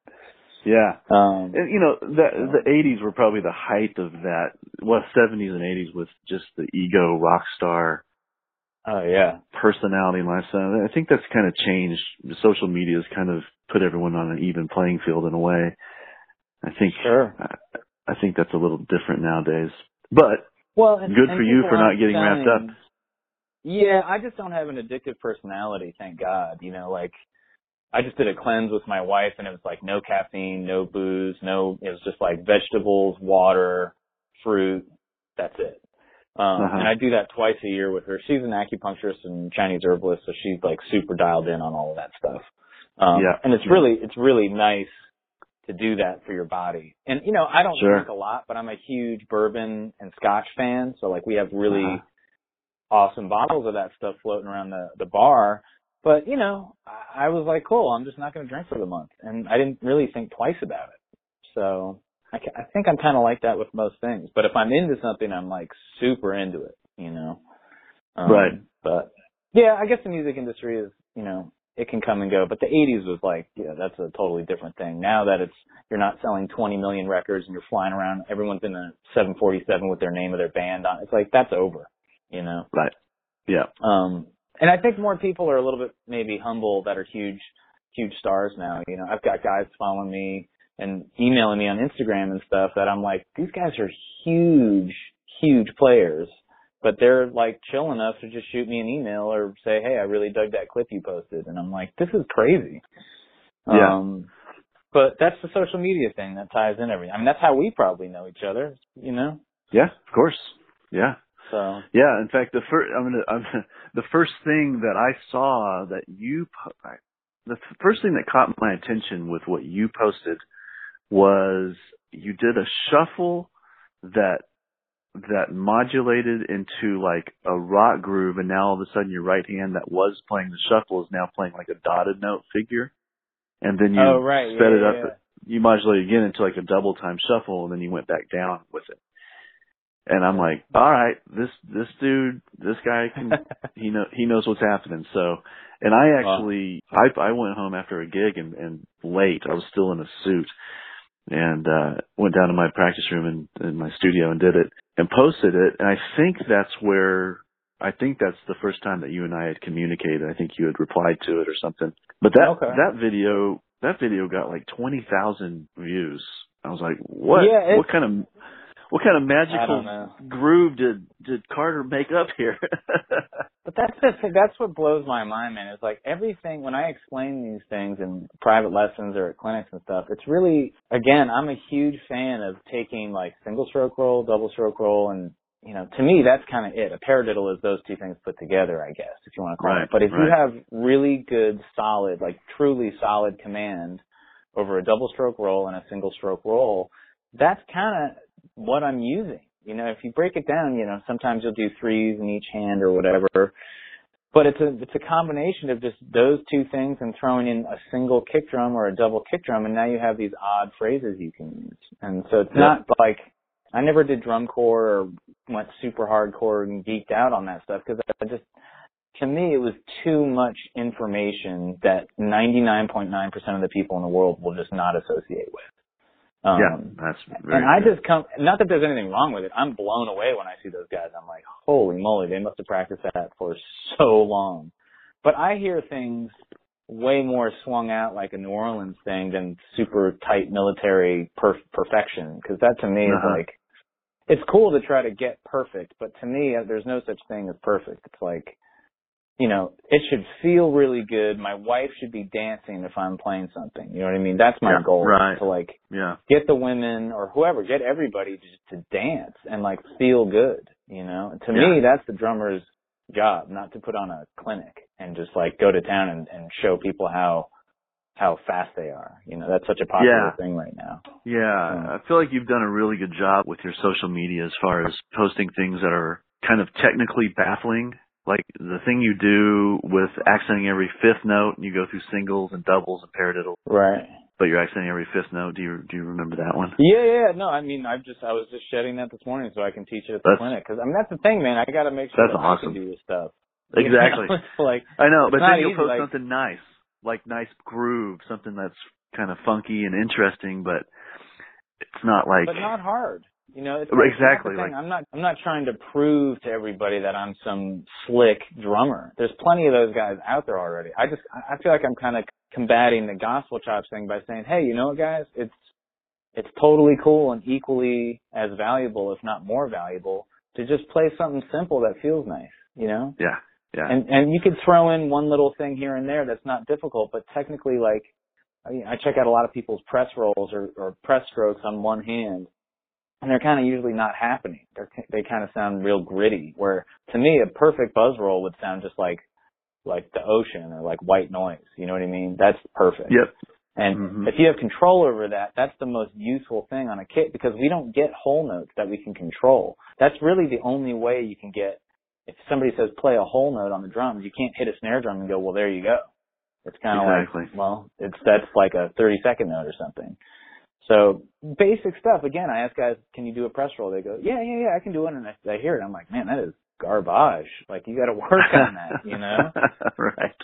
Yeah. Um, And, you know, the the 80s were probably the height of that. Well, 70s and 80s with just the ego rock star oh yeah, personality and lifestyle. I think that's kind of changed. Social media has kind of put everyone on an even playing field in a way. I think sure. I, I think that's a little different nowadays. But Well, and, Good and for you for not getting wrapped up. Yeah, I just don't have an addictive personality, thank God. You know, like I just did a cleanse with my wife and it was like no caffeine, no booze, no it was just like vegetables, water, fruit, that's it. Um Uh-huh. and I do that twice a year with her. She's an acupuncturist and Chinese herbalist, so she's like super dialed in on all of that stuff. Um Yeah. and it's really it's really nice to do that for your body. And you know, I don't Sure. drink a lot, but I'm a huge bourbon and scotch fan, so like we have really Uh-huh. awesome bottles of that stuff floating around the the bar. But you know, I, I was like, cool. I'm just not going to drink for the month, and I didn't really think twice about it. So I, I think I'm kind of like that with most things. But if I'm into something, I'm like super into it. You know. Um, Right. But yeah, I guess the music industry is, you know, it can come and go. But the 80s was like, yeah, that's a totally different thing. Now that it's you're not selling 20 million records and you're flying around, everyone's in a 747 with their name of their band on. It's like that's over. You know. right. Yeah. Um, And I think more people are a little bit maybe humble that are huge, huge stars now. You know, I've got guys following me and emailing me on Instagram and stuff that I'm like, these guys are huge, huge players, but they're like chill enough to just shoot me an email or say, hey, I really dug that clip you posted. And I'm like, this is crazy. Yeah. Um, but that's the social media thing that ties in everything. I mean, that's how we probably know each other, you know? Yeah, of course. Yeah. So, Yeah, in fact, the first I'm gonna, I'm the first thing that I saw that you I- the first thing that caught my attention with what you posted was you did a shuffle that that modulated into like a rock groove, and now all of a sudden your right hand that was playing the shuffle is now playing like a dotted note figure, and then you oh, right. sped yeah, it up. yeah. You modulated again into like a double time shuffle, and then you went back down with it. And I'm like, all right, this this dude, this guy can he know he knows what's happening. So, and I actually I I went home after a gig and and late. I was still in a suit, and uh went down to my practice room in, in my studio and did it and posted it. And I think that's where I think that's the first time that you and I had communicated. I think you had replied to it or something. But that Okay. that video that video got like twenty thousand views. I was like, what? Yeah, what kind of what kind of magical groove did did Carter make up here? But that's the thing, that's what blows my mind, man. It's like everything when I explain these things in private lessons or at clinics and stuff. It's really again, I'm a huge fan of taking like single stroke roll, double stroke roll, and you know, to me that's kind of it. A paradiddle is those two things put together, I guess, if you want to call Right, it. But if you have really good, solid, like truly solid command over a double stroke roll and a single stroke roll, that's kind of what I'm using. You know, if you break it down, you know, sometimes you'll do threes in each hand or whatever. But it's a it's a combination of just those two things and throwing in a single kick drum or a double kick drum, and now you have these odd phrases you can use. And so it's Yeah. not like I never did drum corps or went super hardcore and geeked out on that stuff because I just to me it was too much information that 99.9% of the people in the world will just not associate with. Um, yeah, that's very and I good. just come, not that there's anything wrong with it. I'm blown away when I see those guys. I'm like, holy moly, they must have practiced that for so long. But I hear things way more swung out like a New Orleans thing than super tight military perf- perfection. Cause that to me Uh-huh. is like, it's cool to try to get perfect, but to me, uh, there's no such thing as perfect. It's like, you know, it should feel really good. My wife should be dancing if I'm playing something. You know what I mean? That's my Yeah, goal. right. To like, yeah, get the women or whoever, get everybody just to dance and like feel good, you know? To me, that's the drummer's job, not to put on a clinic and just like go to town and, and show people how, how fast they are. You know, that's such a popular Yeah. thing right now. yeah. I feel like you've done a really good job with your social media as far as posting things that are kind of technically baffling. Like the thing you do with accenting every fifth note, and you go through singles and doubles and paradiddles, Right. but you're accenting every fifth note. Do you do you remember that one? Yeah, yeah, no, I mean, I've just, I was just shedding that this morning so I can teach it at the That's- clinic. Cause I mean, that's the thing, man. I gotta make sure That's that awesome. I can do this stuff. You Exactly. know? Like, I know, but then you'll easy, post like- something nice, like nice groove, something that's kind of funky and interesting, but it's not like but not hard. You know, it's like, exactly, like- I'm not. I'm not trying to prove to everybody that I'm some slick drummer. There's plenty of those guys out there already. I just. I feel like I'm kind of combating the gospel chops thing by saying, hey, you know what, guys? It's it's totally cool and equally as valuable, if not more valuable, to just play something simple that feels nice. You know. yeah, yeah, And and you could throw in one little thing here and there that's not difficult, but technically, like I, I check out a lot of people's press rolls or, or press strokes on one hand, and they're kind of usually not happening. They're they kind of sound real gritty. Where to me, a perfect buzz roll would sound just like like the ocean or like white noise. You know what I mean? That's perfect. yep, And Mhm. if you have control over that, that's the most useful thing on a kit because we don't get whole notes that we can control. That's really the only way you can get. If somebody says play a whole note on the drums, you can't hit a snare drum and go, well, there you go. It's kind of Exactly. like, well, it's that's like a 30 second note or something. So basic stuff. Again, I ask guys, can you do a press roll? They go, yeah, yeah, yeah, I can do it. And I, I hear it. I'm like, man, that is garbage. Like you got to work on that, you know? right.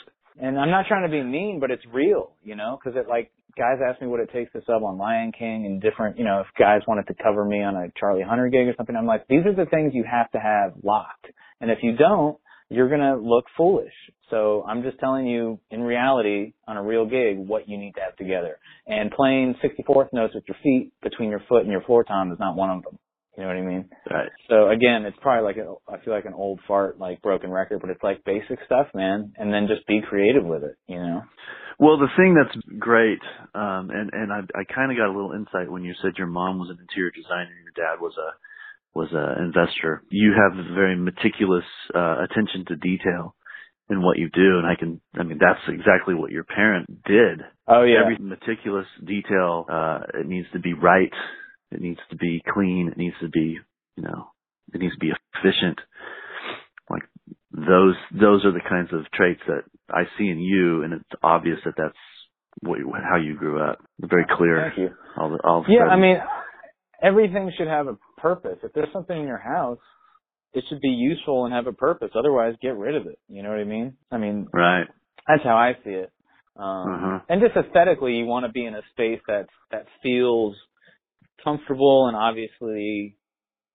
and I'm not trying to be mean, but it's real, you know, because it like guys ask me what it takes to sub on Lion King and different, you know, if guys wanted to cover me on a Charlie Hunter gig or something, I'm like, these are the things you have to have locked, and if you don't, you're gonna look foolish. So I'm just telling you, in reality, on a real gig, what you need to have together. And playing 64th notes with your feet between your foot and your floor tom is not one of them. You know what I mean? Right. So again, it's probably like a, I feel like an old fart, like broken record, but it's like basic stuff, man. And then just be creative with it, you know? Well, the thing that's great, um, and and I, I kind of got a little insight when you said your mom was an interior designer, and your dad was a was an investor. You have very meticulous uh, attention to detail in what you do, and I can, I mean, that's exactly what your parent did. Oh yeah. Every meticulous detail, uh, it needs to be right. It needs to be clean. It needs to be, you know, it needs to be efficient. Like those, those are the kinds of traits that I see in you, and it's obvious that that's what, how you grew up. Very clear. Thank you. All the, all the Yeah, I mean, everything should have a purpose. If there's something in your house, it should be useful and have a purpose. Otherwise, get rid of it. You know what I mean? I mean, right. that's how I see it. Um, Uh-huh. And just aesthetically, you want to be in a space that that feels comfortable and obviously,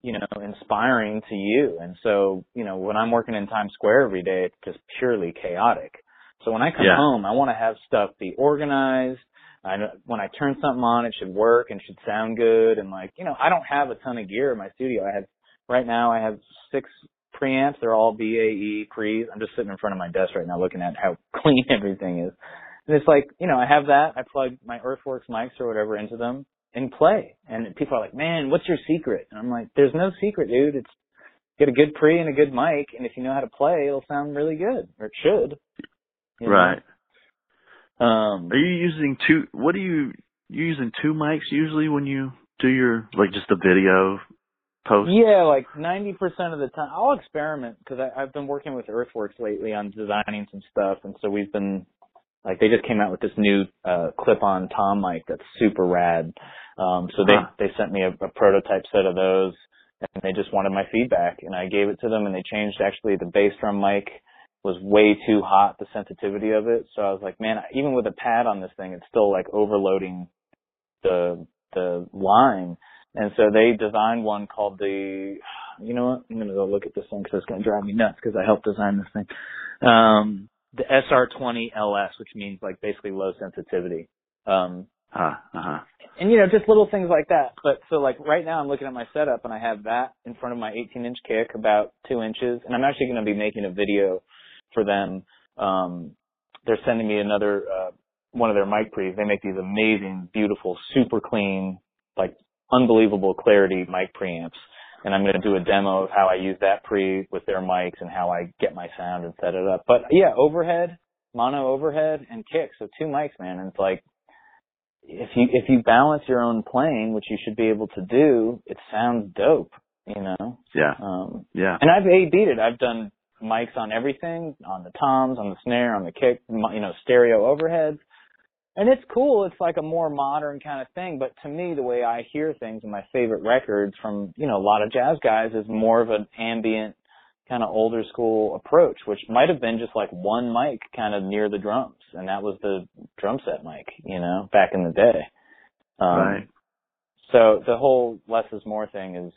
you know, inspiring to you. And so, you know, when I'm working in Times Square every day, it's just purely chaotic. So when I come Yeah. home, I want to have stuff be organized. I when I turn something on, it should work and should sound good. And like, you know, I don't have a ton of gear in my studio. I have right now. I have six preamps. They're all BAE pre's. I'm just sitting in front of my desk right now, looking at how clean everything is. And it's like, you know, I have that. I plug my Earthworks mics or whatever into them and play. And people are like, man, what's your secret? And I'm like, there's no secret, dude. It's get a good pre and a good mic. And if you know how to play, it'll sound really good or it should. you know? Right. Um, Are you using two? What are you you using two mics usually when you do your like just a video post? Yeah, like 90% of the time. I'll experiment because I've been working with Earthworks lately on designing some stuff. And so we've been, like, they just came out with this new uh, clip-on tom mic that's super rad. Um, so they, Huh. they sent me a, a prototype set of those and they just wanted my feedback and I gave it to them and they changed actually the bass drum mic was way too hot, the sensitivity of it. So I was like, man, even with a pad on this thing, it's still like overloading the, the line. And so they designed one called the, you know what? I'm going to go look at this thing because it's going to drive me nuts because I helped design this thing. Um, the SR20 LS, which means like basically low sensitivity. Um, Uh huh. and you know, just little things like that. But so like right now I'm looking at my setup and I have that in front of my 18 inch kick about two inches and I'm actually going to be making a video for them. Um, they're sending me another, uh, one of their mic pre's. They make these amazing, beautiful, super clean, like unbelievable clarity mic preamps. And I'm going to do a demo of how I use that pre with their mics and how I get my sound and set it up. But yeah, overhead, mono overhead and kick. So two mics, man. And it's like, if you if you balance your own playing, which you should be able to do, it sounds dope, you know. Yeah. Um, Yeah. and I've A beat it. I've done mics on everything, on the toms, on the snare, on the kick, you know, stereo overheads. And it's cool. It's like a more modern kind of thing. But to me, the way I hear things and my favorite records from, you know, a lot of jazz guys is more of an ambient kind of older school approach, which might have been just like one mic kind of near the drums. And that was the drum set mic, you know, back in the day. Um, right. so the whole less is more thing is,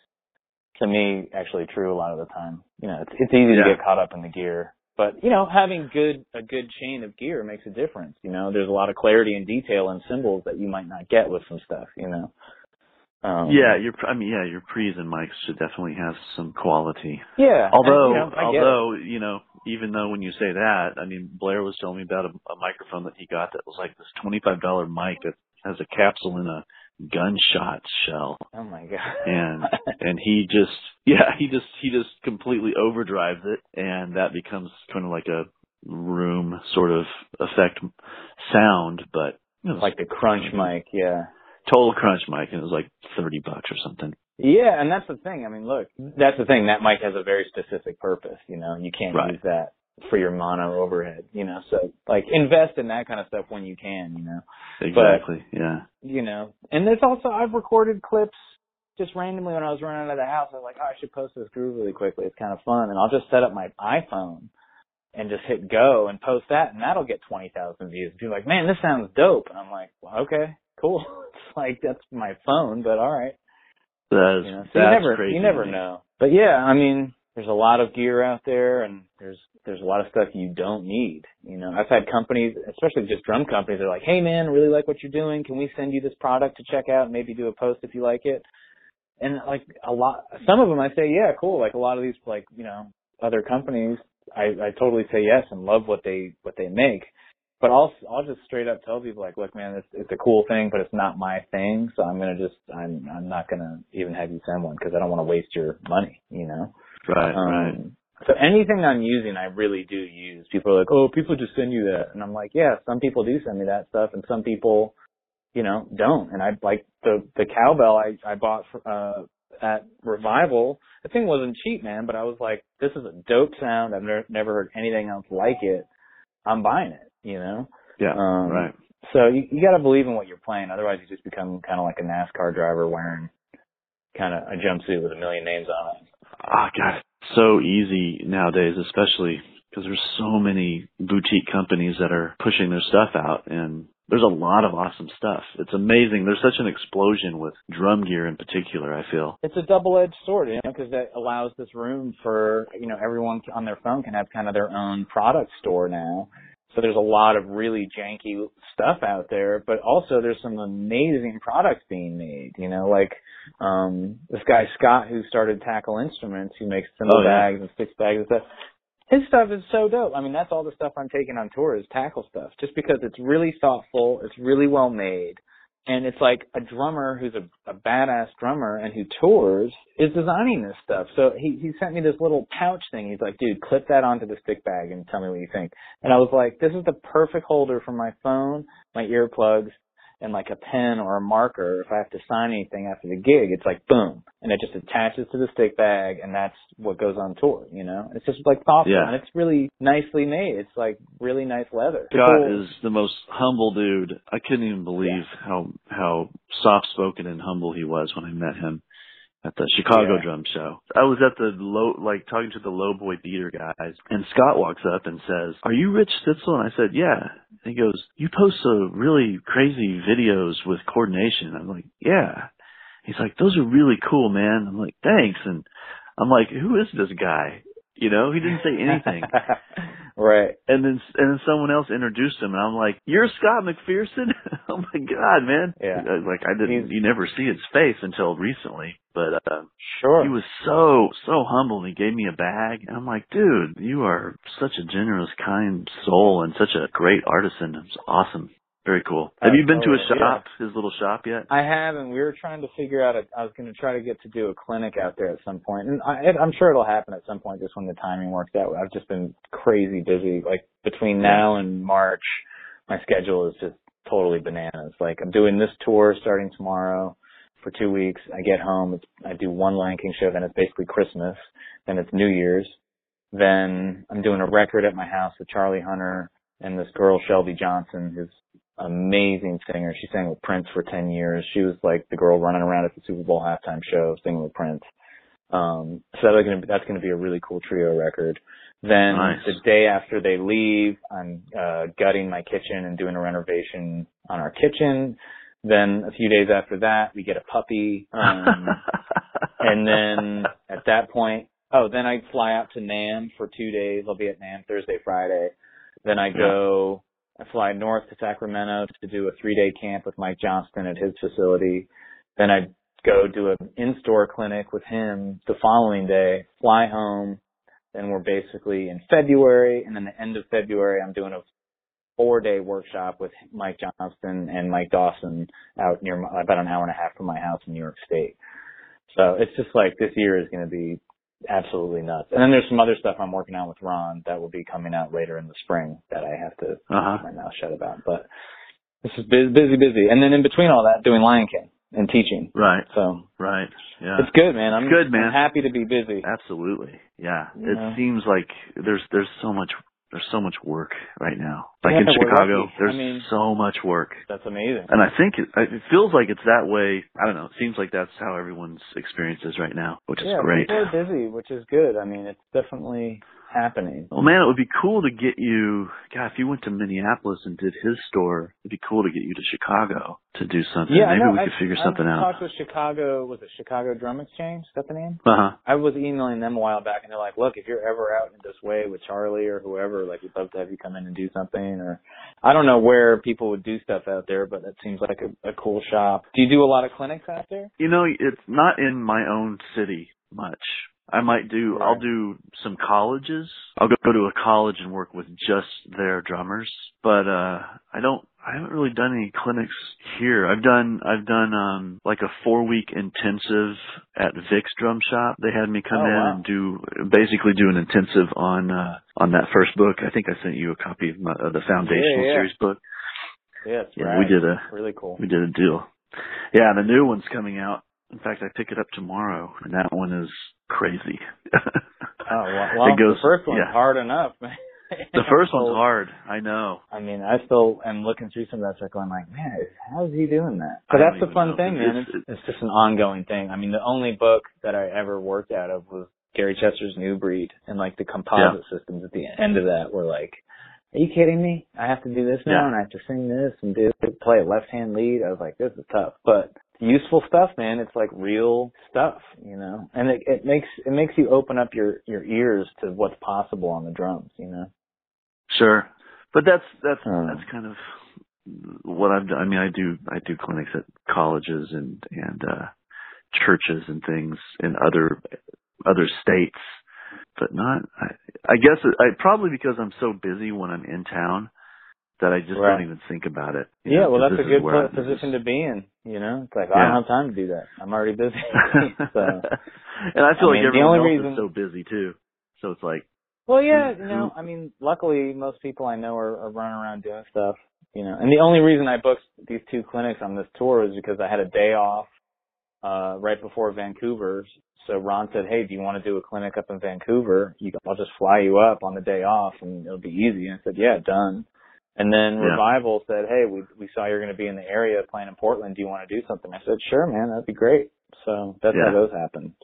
to me, actually true a lot of the time. You know, it's, it's easy Yeah. to get caught up in the gear, but you know, having good a good chain of gear makes a difference. You know, there's a lot of clarity and detail and cymbals that you might not get with some stuff. You know. Um, Yeah, your I mean, yeah, your pre's and mics should definitely have some quality. Yeah. Although, and, you know, get it. although you know, even though when you say that, I mean, Blair was telling me about a, a microphone that he got that was like this twenty-five dollar mic that has a capsule in a gunshot shell, Oh my god. and and he just yeah, he just he just completely overdrives it, and that becomes kind of like a room sort of effect sound, but it was like the crunch mic. Yeah. total crunch mic, and it was like thirty bucks or something. Yeah, and that's the thing. I mean, look, that's the thing. That mic has a very specific purpose. You know, you can't Right. use that for your mono overhead. You know, so like invest in that kind of stuff when you can. You know, Exactly. yeah. you know. And there's also I've recorded clips just randomly when I was running out of the house. I was like, oh, I should post this groove really quickly. It's kind of fun, and I'll just set up my iPhone and just hit go and post that, and that'll get twenty thousand views. People are like, man, this sounds dope, and I'm like, well, okay, cool. it's like that's my phone, but all right. That is You know, so that's you never crazy. you never know. But yeah, I mean, there's a lot of gear out there, and there's there's a lot of stuff you don't need. You know, I've had companies, especially just drum companies, they're like, "Hey man, really like what you're doing. Can we send you this product to check out and maybe do a post if you like it?" And like a lot, some of them I say, "Yeah, cool." Like a lot of these, like you know, other companies, I I totally say yes and love what they what they make. But I'll I'll just straight up tell people like, look, man, it's it's a cool thing, but it's not my thing. So I'm gonna just I'm I'm not gonna even have you send one because I don't want to waste your money. You know. Right. Um, right. So anything I'm using, I really do use. People are like, oh, people just send you that, and I'm like, yeah, some people do send me that stuff, and some people, you know, don't. And I like the the cowbell I I bought for, uh at Revival. The thing wasn't cheap, man, but I was like, this is a dope sound. I've never never heard anything else like it. I'm buying it. You know. Yeah. Um, right. So you you got to believe in what you're playing. Otherwise, you just become kind of like a NASCAR driver wearing kind of a jumpsuit with a million names on it. Ah, God, it's so easy nowadays, especially because there's so many boutique companies that are pushing their stuff out, and there's a lot of awesome stuff. It's amazing. There's such an explosion with drum gear in particular. I feel. it's a double-edged sword, you know, because that allows this room for you know everyone on their phone can have kind of their own product store now. So there's a lot of really janky stuff out there, but also there's some amazing products being made. You know, like um this guy Scott who started Tackle Instruments, who makes cymbal Oh, yeah. bags and six bags and stuff. His stuff is so dope. I mean, that's all the stuff I'm taking on tour is tackle stuff, just because it's really thoughtful, it's really well made, and it's like a drummer who's a, a badass drummer and who tours is designing this stuff. So he he sent me this little pouch thing. He's like, dude, clip that onto the stick bag and tell me what you think. And I was like, this is the perfect holder for my phone, my earplugs, and like a pen or a marker. If I have to sign anything after the gig, it's like boom, and it just attaches to the stick bag, and that's what goes on tour. You know, it's just like thoughtful, Yeah. and it's really nicely made. It's like really nice leather. Scott People- is the most humble dude. I couldn't even believe how how soft spoken and humble he was when I met him at the Chicago Yeah. drum show. I was at the low like talking to the low boy beater guys and Scott walks up and says, Are you Rich Stitzel? And I said, Yeah. And he goes, You post some really crazy videos with coordination. I'm like, Yeah. He's like, Those are really cool, man. I'm like, Thanks and I'm like, Who is this guy? You know, he didn't say anything. right. and then and then someone else introduced him, and I'm like, "You're Scott McPherson." oh my god, man! Yeah. Uh, like I didn't. He's- you never see his face until recently, but uh, Sure. he was so so humble. and He gave me a bag, and I'm like, "Dude, you are such a generous, kind soul, and such a great artisan. It was awesome. Very cool. Have Uh, you been to his oh, yeah. shop, his little shop yet? I have, and we were trying to figure out. A, I was going to try to get to do a clinic out there at some point, and I, I'm sure it'll happen at some point, just when the timing works out. I've just been crazy busy. Like between now and March, my schedule is just totally bananas. Like I'm doing this tour starting tomorrow for two weeks. I get home, it's, I do one Lion King show, then it's basically Christmas, then it's New Year's, then I'm doing a record at my house with Charlie Hunter and this girl Shelby Johnson, who's amazing singer. She sang with Prince for 10 years. She was like the girl running around at the Super Bowl halftime show singing with Prince. Um, so that's going to that's going to be a really cool trio record. Then Nice. the day after they leave, I'm uh, gutting my kitchen and doing a renovation on our kitchen. Then a few days after that, we get a puppy. Um, and then at that point, oh, then I fly out to NAMM for two days. I'll be at NAMM Thursday, Friday. Then I go, I fly north to Sacramento to do a three day camp with Mike Johnston at his facility. Then I go do an in-store clinic with him the following day, fly home. Then we're basically in February and then the end of February I'm doing a four day workshop with Mike Johnston and Mike Dawson out near my, about an hour and a half from my house in New York State. So it's just like this year is going to be absolutely nuts. And then there's some other stuff I'm working on with Ron that will be coming out later in the spring that I have to uh-huh. keep my mouth shut about. But this is busy, busy, busy. And then in between all that, doing Lion King and teaching. Right. So Right. Yeah. it's good, man. I'm Good, man. I'm happy to be busy. Absolutely. Yeah. Yeah. It seems like there's there's so much there's so much work right now. Like Yeah, in Chicago, lucky. I there's mean- so much work. That's amazing. And I think it, it feels like it's that way. I don't know. It seems like that's how everyone's experience is right now, which is great. yeah, people are busy, which is good. I mean, it's definitely happening. Well, man, it would be cool to get you. God, if you went to Minneapolis and did his store, it'd be cool to get you to Chicago to do something. Yeah, Maybe I know. we I, could figure I something out. I talked with Chicago. Was it Chicago Drum Exchange? Is that the name? Uh huh. I was emailing them a while back, and they're like, "Look, if you're ever out in this way with Charlie or whoever, like, we'd love to have you come in and do something." Or I don't know where people would do stuff out there, but that seems like a, a cool shop. Do you do a lot of clinics out there? You know, it's not in my own city much. I might do. I'll do some colleges. I'll go, go to a college and work with just their drummers. But uh I don't. I haven't really done any clinics here. I've done. I've done um like a four week intensive at Vic's Drum Shop. They had me come Oh, in wow. and do basically do an intensive on uh on that first book. I think I sent you a copy of, my, of the foundational yeah. series book. Yes, Yeah, we did a really cool. we did a deal. Yeah, the new one's coming out. In fact, I pick it up tomorrow, and that one is crazy. Oh well, well It goes- the first one's yeah. hard enough, man. the first one's hard. I know. I mean, I still am looking through some of that stuff going like, man, how's he doing that? But that's the fun know, thing, man. it's- It's, it's just an ongoing thing. I mean, the only book that I ever worked out of was Gary Chester's New Breed and like the composite systems at the end of that were like, are you kidding me? I have to do this now Yeah. and I have to sing this and do play a left hand lead. I was like, this is tough, but useful stuff, man. It's like real stuff, you know, and it, it makes, it makes you open up your, your ears to what's possible on the drums, you know? Sure, but that's that's Hmm. that's kind of what I've done. I mean, I do I do clinics at colleges and and uh churches and things in other other states, but not. I, I guess it, I probably because I'm so busy when I'm in town that I just Right. don't even think about it. Yeah, know, well, that's a good I- position to be in. You know, it's like I don't have time to do that. I'm already busy. so, and I feel I mean, like the everyone else reason- is so busy too. So it's like, well, yeah, you know, I mean, luckily most people I know are, are running around doing stuff. You know, and the only reason I booked these two clinics on this tour is because I had a day off uh right before Vancouver. So Ron said, "Hey, do you want to do a clinic up in Vancouver? You, I'll just fly you up on the day off, and it'll be easy." And I said, "Yeah, done." And then Yeah. Revival said, "Hey, we we saw you're going to be in the area playing in Portland. Do you want to do something?" I said, "Sure, man, that'd be great." So that's Yeah. how those happen.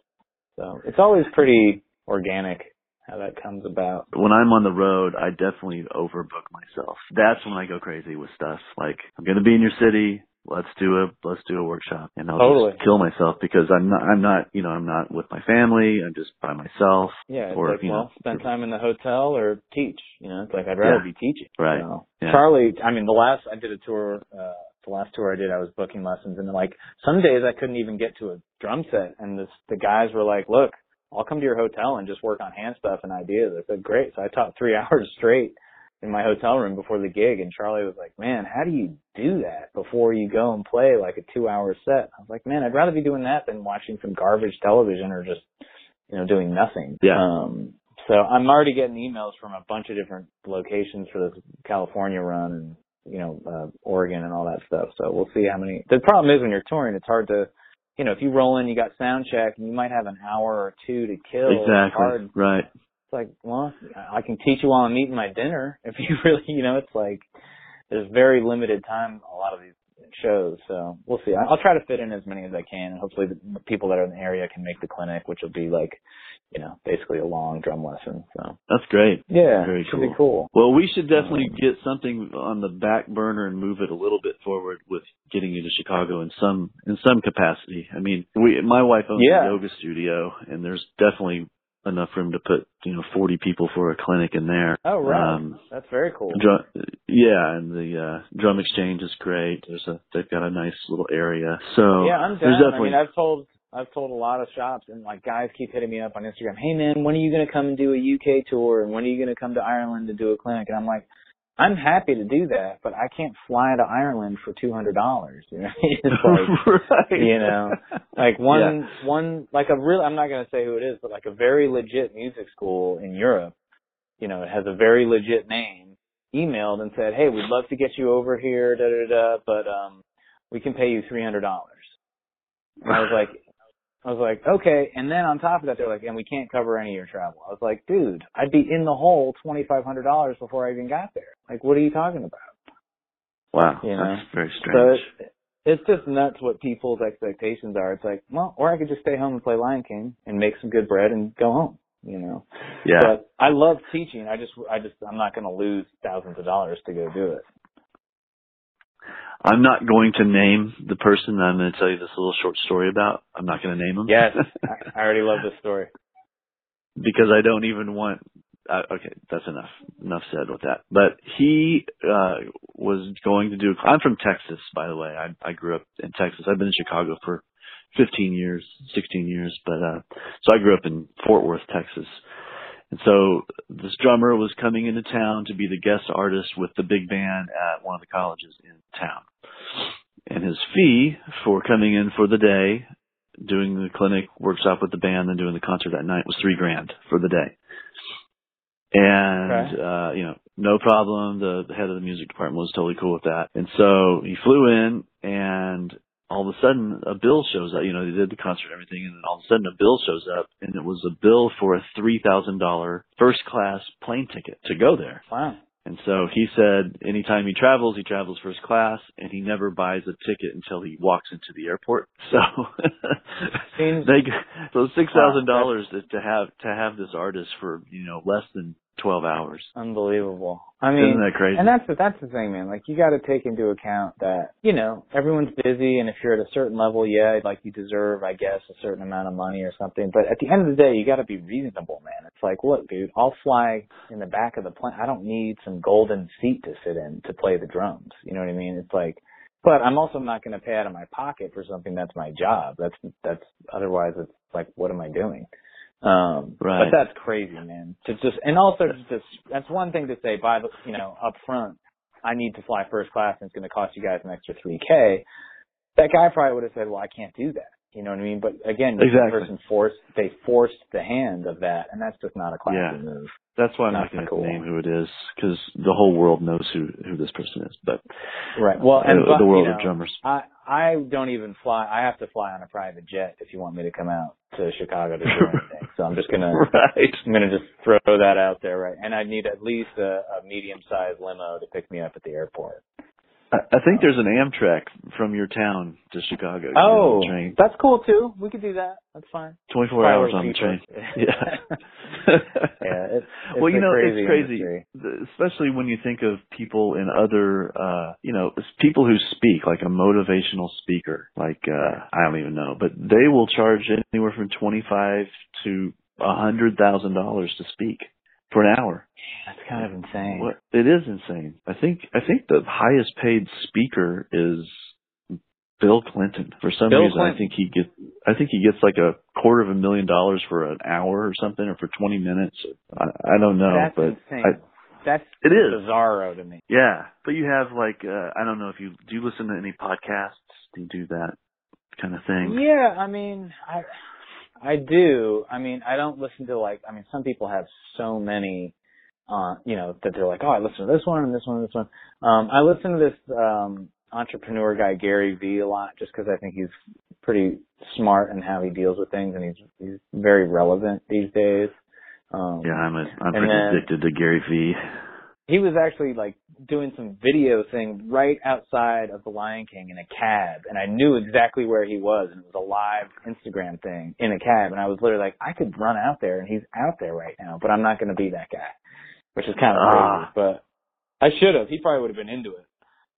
So it's always pretty organic how that comes about. when I'm on the road, I definitely overbook myself. That's when I go crazy with stuff. Like I'm going to be in your city. Let's do a let's do a workshop, and I'll Totally. just kill myself because I'm not I'm not you know I'm not with my family. I'm just by myself. Yeah, Or, like, you well, know, spend time in the hotel or teach. You know, it's like I'd rather Yeah. be teaching. Right. So, Yeah. Charlie, I mean, the last I did a tour, uh, the last tour I did, I was booking lessons, and like some days I couldn't even get to a drum set, and this, the guys were like, "Look, I'll come to your hotel and just work on hand stuff and ideas." I said, "Great." So I taught three hours straight in my hotel room before the gig, and Charlie was like, "Man, how do you do that before you go and play like a two-hour set?" I was like, "Man, I'd rather be doing that than watching some garbage television or just, you know, doing nothing." Yeah. Um, so I'm already getting emails from a bunch of different locations for this California run and you know uh, Oregon and all that stuff. So we'll see how many. The problem is when you're touring, it's hard to, you know, if you roll in, you got sound check, and you might have an hour or two to kill. Exactly. hard. Right. Like, well, I can teach you while I'm eating my dinner. If you really, you know, it's like there's very limited time. A lot of these shows, so we'll see. I'll try to fit in as many as I can, and hopefully the people that are in the area can make the clinic, which will be like, you know, basically a long drum lesson. So That's great. yeah, Very cool. be cool. Well, we should definitely get something on the back burner and move it a little bit forward with getting you to Chicago in some in some capacity. I mean, we my wife owns Yeah. a yoga studio, and there's definitely enough room to put you know 40 people for a clinic in there. Oh right, Um, that's very cool. Drum, yeah, and the uh, drum exchange is great. There's a they've got a nice little area. So yeah, I'm down. I definitely mean, I've told I've told a lot of shops, and like guys keep hitting me up on Instagram. Hey man, when are you gonna come and do a UK tour? And when are you gonna come to Ireland to do a clinic? And I'm like, I'm happy to do that, but I can't fly to Ireland for two hundred dollars. You know, like right. you know, like one one like a real I'm not gonna say who it is, but like a very legit music school in Europe, you know, it has a very legit name, emailed and said, Hey, we'd love to get you over here, da da da, but um we can pay you three hundred dollars. And I was like I was like, okay, and then on top of that they're like, and we can't cover any of your travel. I was like, dude, I'd be in the hole twenty five hundred dollars before I even got there. Like what are you talking about? wow, You know, that's very So strange. it's, it's just nuts what people's expectations are. It's like, well, or I could just stay home and play Lion King and make some good bread and go home. you know. Yeah. But I love teaching. I just, I just, I'm not going to lose thousands of dollars to go do it. I'm not going to name the person that I'm going to tell you this little short story about. I'm not going to name him. Yes, I, I already love this story. because I don't even want. Uh, okay, that's enough. Enough said with that. But he uh was going to do. I'm from Texas, by the way. I I grew up in Texas. I've been in Chicago for 15 years, 16 years, but uh so I grew up in Fort Worth, Texas. And so this drummer was coming into town to be the guest artist with the big band at one of the colleges in town. And his fee for coming in for the day, doing the clinic workshop with the band and doing the concert that night was three grand for the day. And, Okay. uh, you know, no problem. The, the head of the music department was totally cool with that. And so he flew in and all of a sudden a bill shows up. You know, they did the concert and everything and then all of a sudden a bill shows up and it was a bill for a $3,000 first class plane ticket to go there. Wow. And so he said anytime he travels, he travels first class and he never buys a ticket until he walks into the airport. So they so six thousand dollars to have to have this artist for, you know, less than twelve hours. Unbelievable. I mean, Isn't that crazy? And that's the, that's the thing, man. Like you got to take into account that you know everyone's busy, and if you're at a certain level, yeah, like you deserve, I guess, a certain amount of money or something. But at the end of the day, you got to be reasonable, man. It's like, look, dude, I'll fly in the back of the plane. I don't need some golden seat to sit in to play the drums. You know what I mean? It's like, but I'm also not going to pay out of my pocket for something that's my job. That's that's otherwise it's like, what am I doing? Um, Right. but that's crazy, man. To just and also to just that's one thing to say by the you know up front. I need to fly first class and it's going to cost you guys an extra three k. That guy probably would have said, "Well, I can't do that." You know what I mean? But again, the person forced they forced the hand of that, and that's just not a classy Yeah. move. That's why I'm Not going to name who it is because the whole world knows who who this person is. But Right. Well, and the, but, the world you of drummers. I I don't even fly. I have to fly on a private jet if you want me to come out to Chicago to do anything. so I'm just gonna right. I'm gonna just throw that out there, right? And I need at least a, a medium sized limo to pick me up at the airport. I, think there's an Amtrak from your town to Chicago. Oh, that's cool too. We could do that. That's fine. 24 Probably hours on the train. Yeah. yeah. It's, it's well, you know, crazy it's crazy, industry. especially when you think of people in other, uh, you know, people who speak like a motivational speaker, like, uh, I don't even know, but they will charge anywhere from 25 to a hundred thousand dollars to speak for an hour. That's kind of insane. What, it is insane. I think, I think the highest paid speaker is Bill Clinton. For some Bill reason, I think he gets, I think he gets like a quarter of a million dollars for an hour or something, or for 20 minutes. I, I don't know, That's but insane. I, That's It is. bizarro to me. yeah, but you have like uh, I don't know if you do you listen to any podcasts? Do you do that kind of thing? Yeah, I mean, I I do. I mean, I don't listen to like. I mean, some people have so many, uh, you know, that they're like, oh, I listen to this one and this one and this one. Um, I listen to this um entrepreneur guy Gary Vee a lot, just because I think he's pretty smart in how he deals with things, and he's he's very relevant these days. Um, Yeah, I'm a I'm pretty then- addicted to Gary Vee. he was actually like doing some video thing right outside of the Lion King in a cab, and I knew exactly where he was, and it was a live Instagram thing in a cab, and I was literally like, I could run out there, and he's out there right now, but I'm not going to be that guy, which is kind of Ah. crazy, but I should have. He probably would have been into it.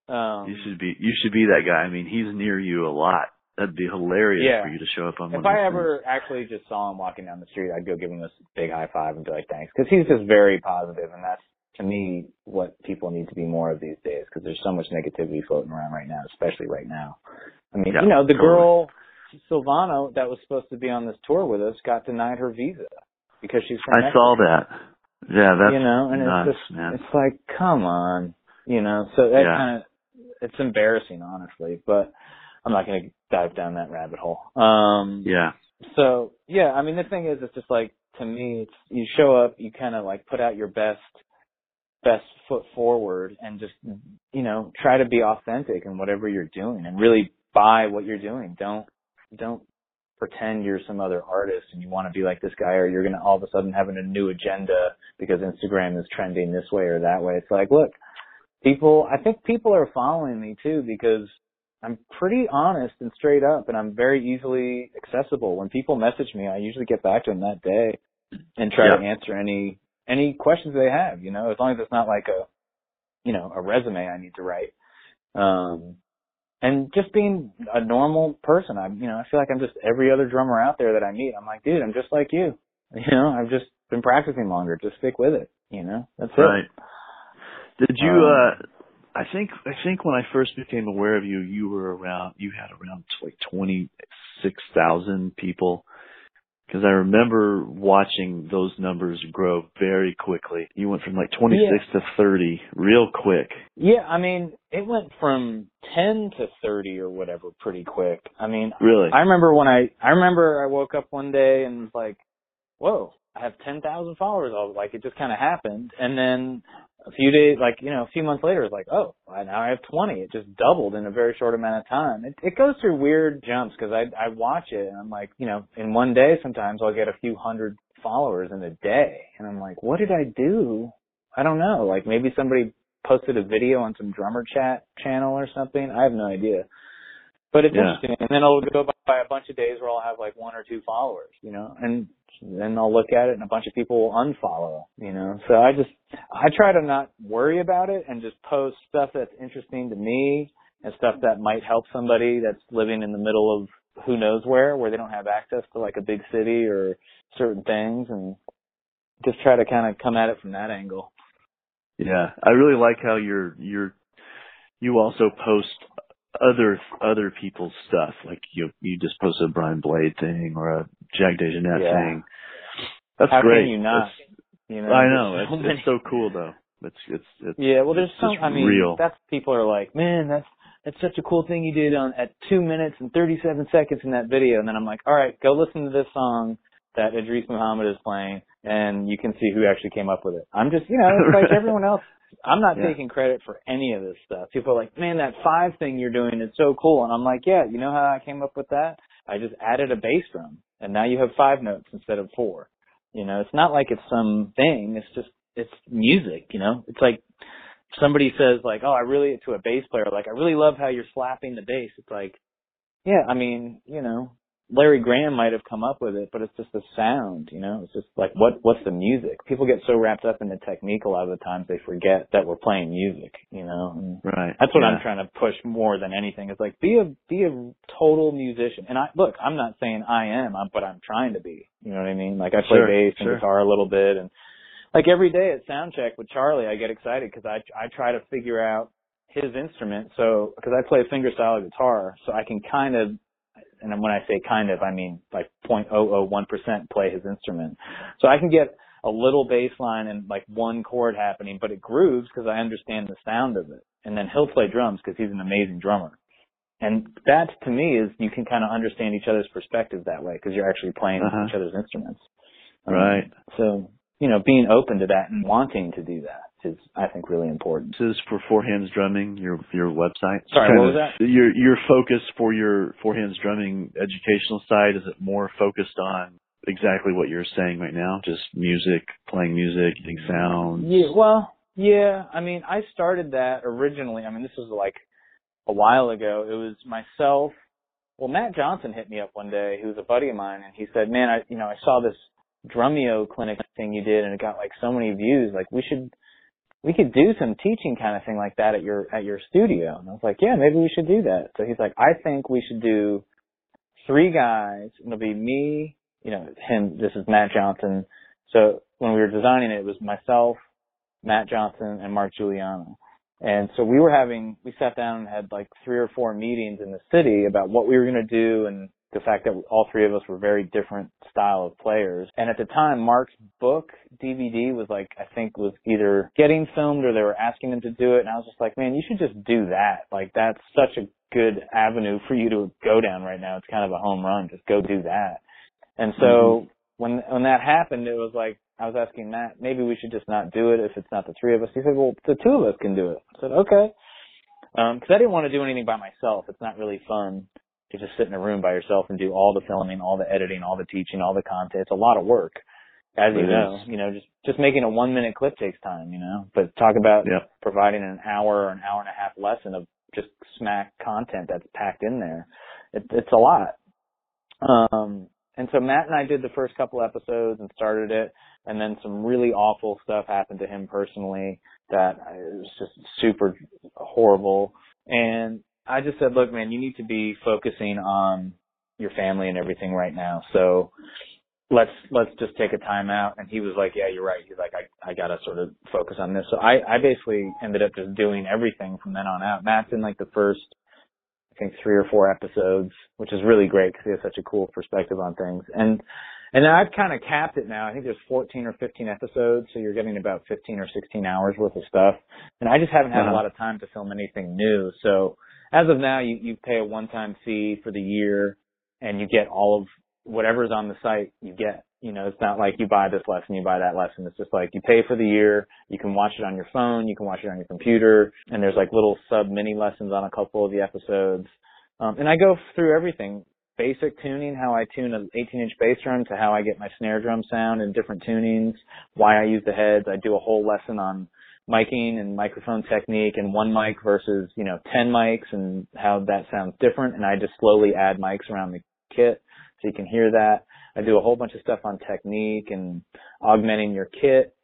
Um, You should be you should be that guy. I mean, he's near you a lot. That'd be hilarious Yeah. for you to show up on if I ever actually just saw him walking down the street, I'd go give him this big high five and be like, thanks. Cause he's just very positive and that's to me what people need to be more of these days because there's so much negativity floating around right now, especially right now. I mean, Yeah, you know, the totally. girl Silvana that was supposed to be on this tour with us got denied her visa because she's from I saw that. Yeah, that's you know, and nuts, it's just man. it's like, come on, you know. So that Yeah. kind of it's embarrassing, honestly. But I'm not going to dive down that rabbit hole. Um, yeah, so yeah, I mean the thing is, it's just like to me, it's you show up, you kind of like put out your best best foot forward, and just you know try to be authentic in whatever you're doing, and really buy what you're doing. Don't don't pretend you're some other artist and you want to be like this guy, or you're gonna all of a sudden having a new agenda because Instagram is trending this way or that way. It's like, look, people. I think people are following me too because I'm pretty honest and straight up, and I'm very easily accessible. When people message me, I usually get back to them that day. and try Yeah. to answer any any questions they have. You know, as long as it's not like a you know a resume I need to write. Um, and just being a normal person. I you know I feel like I'm just every other drummer out there that I meet. I'm like, dude, I'm just like you. You know, I've just been practicing longer. Just stick with it. You know, that's it. Right. Did you? Um, uh I think I think when I first became aware of you, you were around. You had around like twenty six thousand people. Because I remember watching those numbers grow very quickly. You went from like 26 to 30 real quick. Yeah, I mean, it went from 10 to 30 or whatever pretty quick. I mean, Really? I remember when I, I remember I woke up one day and was like, whoa, I have 10,000 followers. I was like, it just kind of happened. And then a few days, like, you know, a few months later, it's like, oh, now I have 20. It just doubled in a very short amount of time. It, it goes through weird jumps because I, I watch it and I'm like, you know, in one day sometimes I'll get a few hundred followers in a day. And I'm like, what did I do? I don't know. Like maybe somebody posted a video on some drummer chat channel or something. I have no idea. But it's Yeah. interesting. And then it'll go by a bunch of days where I'll have like one or two followers, you know, and then I'll look at it and a bunch of people will unfollow, you know. So I just, I try to not worry about it and just post stuff that's interesting to me and stuff that might help somebody that's living in the middle of who knows where, where they don't have access to like a big city or certain things and just try to kind of come at it from that angle. Yeah, I really like how you're you're you also post other other people's stuff. Like you you just posted a Brian Blade thing or a Jack DeJohnette Yeah. thing. That's How great. can you not? You know, I know. so It's, many- it's so cool though. It's it's it's Yeah, well, there's some. I mean, real. that's people are like, man, that's that's such a cool thing you did on at two minutes and 37 seconds in that video. And then I'm like, all right, go listen to this song that Idris Muhammad is playing, and you can see who actually came up with it. I'm just, you know, it's like everyone else. I'm not Yeah. taking credit for any of this stuff. People are like, man, that five thing you're doing is so cool. And I'm like, yeah, you know how I came up with that? I just added a bass drum, and now you have five notes instead of four. You know, it's not like it's some thing. It's just, it's music, you know? It's like somebody says like, oh, I really, to a bass player, like, I really love how you're slapping the bass. It's like, yeah, I mean, you know, Larry Graham might have come up with it, but it's just the sound, you know? It's just like, what, what's the music? People get so wrapped up in the technique a lot of the times they forget that we're playing music, you know? And right. that's what yeah. I'm trying to push more than anything. Is like be a be a total musician. And I look, I'm not saying I am, I'm, but I'm trying to be. You know what I mean? Like I play Sure, bass and sure. guitar a little bit, and like every day at soundcheck with Charlie, I get excited because I I try to figure out his instrument. So because I play a fingerstyle guitar, so I can kind of. And when I say kind of, I mean like 0.001% play his instrument. So I can get a little bass line and like one chord happening, but it grooves because I understand the sound of it. And then he'll play drums because he's an amazing drummer. And that to me is you can kind of understand each other's perspective that way because you're actually playing Uh-huh. each other's instruments. Um, Right. So, you know, being open to that and wanting to do that is, I think, really important. This is for Four Hands Drumming, your your website. Sorry, what was that? Your your focus for your Four Hands Drumming educational side is it more focused on exactly what you're saying right now, just music, playing music, getting sounds. Yeah, well, yeah. I mean, I started that originally. I mean, this was like a while ago. It was myself. Well, Matt Johnson hit me up one day. He was a buddy of mine, and he said, "Man, I, you know, I saw this Drumeo clinic thing you did, and it got like so many views. Like, we should, we could do some teaching kind of thing like that at your at your studio." And I was like, "Yeah, maybe we should do that." So he's like, "I think we should do three guys. It'll be me, you know, him. This is Matt Johnson. So when we were designing it, it was myself, Matt Johnson, and Mark Guiliana. And so we were having, we sat down and had like three or four meetings in the city about what we were going to do and the fact that all three of us were very different style of players. And at the time, Mark's book DVD was like, I think was either getting filmed or they were asking him to do it. And I was just like, man, you should just do that. Like that's such a good avenue for you to go down right now. It's kind of a home run. Just go do that. And so when, when that happened, it was like, I was asking Matt, maybe we should just not do it if it's not the three of us. He said, well, the two of us can do it. I said, okay. Um, cause I didn't want to do anything by myself. It's not really fun to just sit in a room by yourself and do all the filming, all the editing, all the teaching, all the content. It's a lot of work. As you It know, is. you know, just, just making a one minute clip takes time, you know, but talk about Yeah. providing an hour or an hour and a half lesson of just smack content that's packed in there. It, it's a lot. Um, And so Matt and I did the first couple episodes and started it, and then some really awful stuff happened to him personally that was just super horrible. And I just said, look, man, you need to be focusing on your family and everything right now. So let's let's just take a time out. And he was like yeah you're right. He's like i i gotta sort of focus on this. So i i basically ended up just doing everything from then on out. Matt's in like the first i think three or four episodes which is really great because he has such a cool perspective on things. And and i've kind of capped it now. I think there's 14 or 15 episodes. So you're getting about 15 or 16 hours worth of stuff. And i just haven't had uh-huh. a lot of time to film anything new. So as of now you you pay a one time fee for the year and you get all of whatever's on the site you get. You know, it's not like you buy this lesson, you buy that lesson. It's just like you pay for the year, you can watch it on your phone, you can watch it on your computer, and there's like little sub mini lessons on a couple of the episodes. Um, and I go through everything. Basic tuning, how I tune an 18 inch bass drum to how I get my snare drum sound in different tunings, why I use the heads. I do a whole lesson on miking and microphone technique and one mic versus, you know, 10 mics and how that sounds different. And I just slowly add mics around the kit so you can hear that. I do a whole bunch of stuff on technique and augmenting your kit,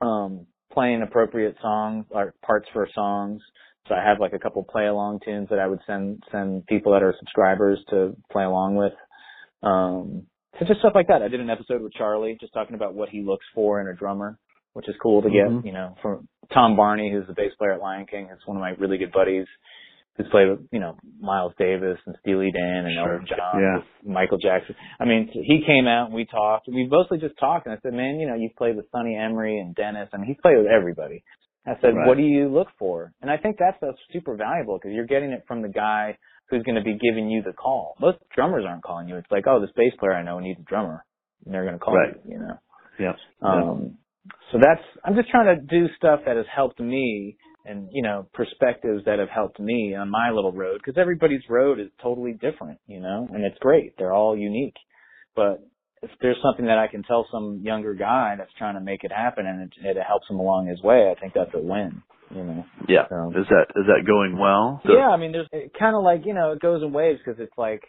um, playing appropriate songs or parts for songs. So I have like a couple play along tunes that I would send send people that are subscribers to play along with. Um, so just stuff like that. I did an episode with Charlie just talking about what he looks for in a drummer, which is cool to get, mm-hmm. you know, from Tom Barney, who's the bass player at Lion King. It's one of my really good buddies who's played with, you know, Miles Davis and Steely Dan and sure. Elton John, yeah. Michael Jackson. I mean, he came out and we talked. We mostly just talked, and I said, "Man, you know, you've played with Sonny Emory and Dennis. I mean, he's played with everybody." I said, right. "What do you look for?" And I think that's that's super valuable because you're getting it from the guy who's going to be giving you the call. Most drummers aren't calling you. It's like, "Oh, this bass player I know needs a drummer," and they're going to call right. you. You know. Yeah. Um, so that's I'm just trying to do stuff that has helped me and you know perspectives that have helped me on my little road because everybody's road is totally different you know and it's great they're all unique but if there's something that I can tell some younger guy that's trying to make it happen and it, it helps him along his way, I think that's a win. You know. Yeah. So, is that is that going well? So, yeah, I mean, there's kind of like you know it goes in waves because it's like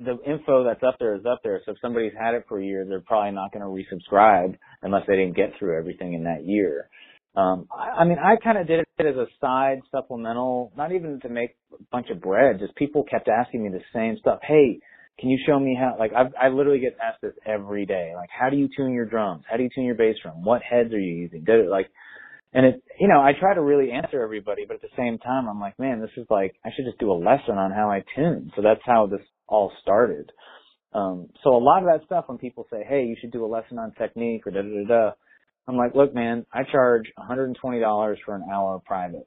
the info that's up there is up there. So if somebody's had it for a year, they're probably not going to resubscribe unless they didn't get through everything in that year. Um, I, I mean, I kind of did it as a side supplemental, not even to make a bunch of bread. Just people kept asking me the same stuff. Hey, can you show me how? Like, I I literally get asked this every day. Like, how do you tune your drums? How do you tune your bass drum? What heads are you using? Did it like, and it, you know, I try to really answer everybody, but at the same time, I'm like, man, this is like, I should just do a lesson on how I tune. So that's how this all started. Um, so a lot of that stuff when people say, hey, you should do a lesson on technique or da da da da, I'm like, look, man, I charge $120 for an hour private.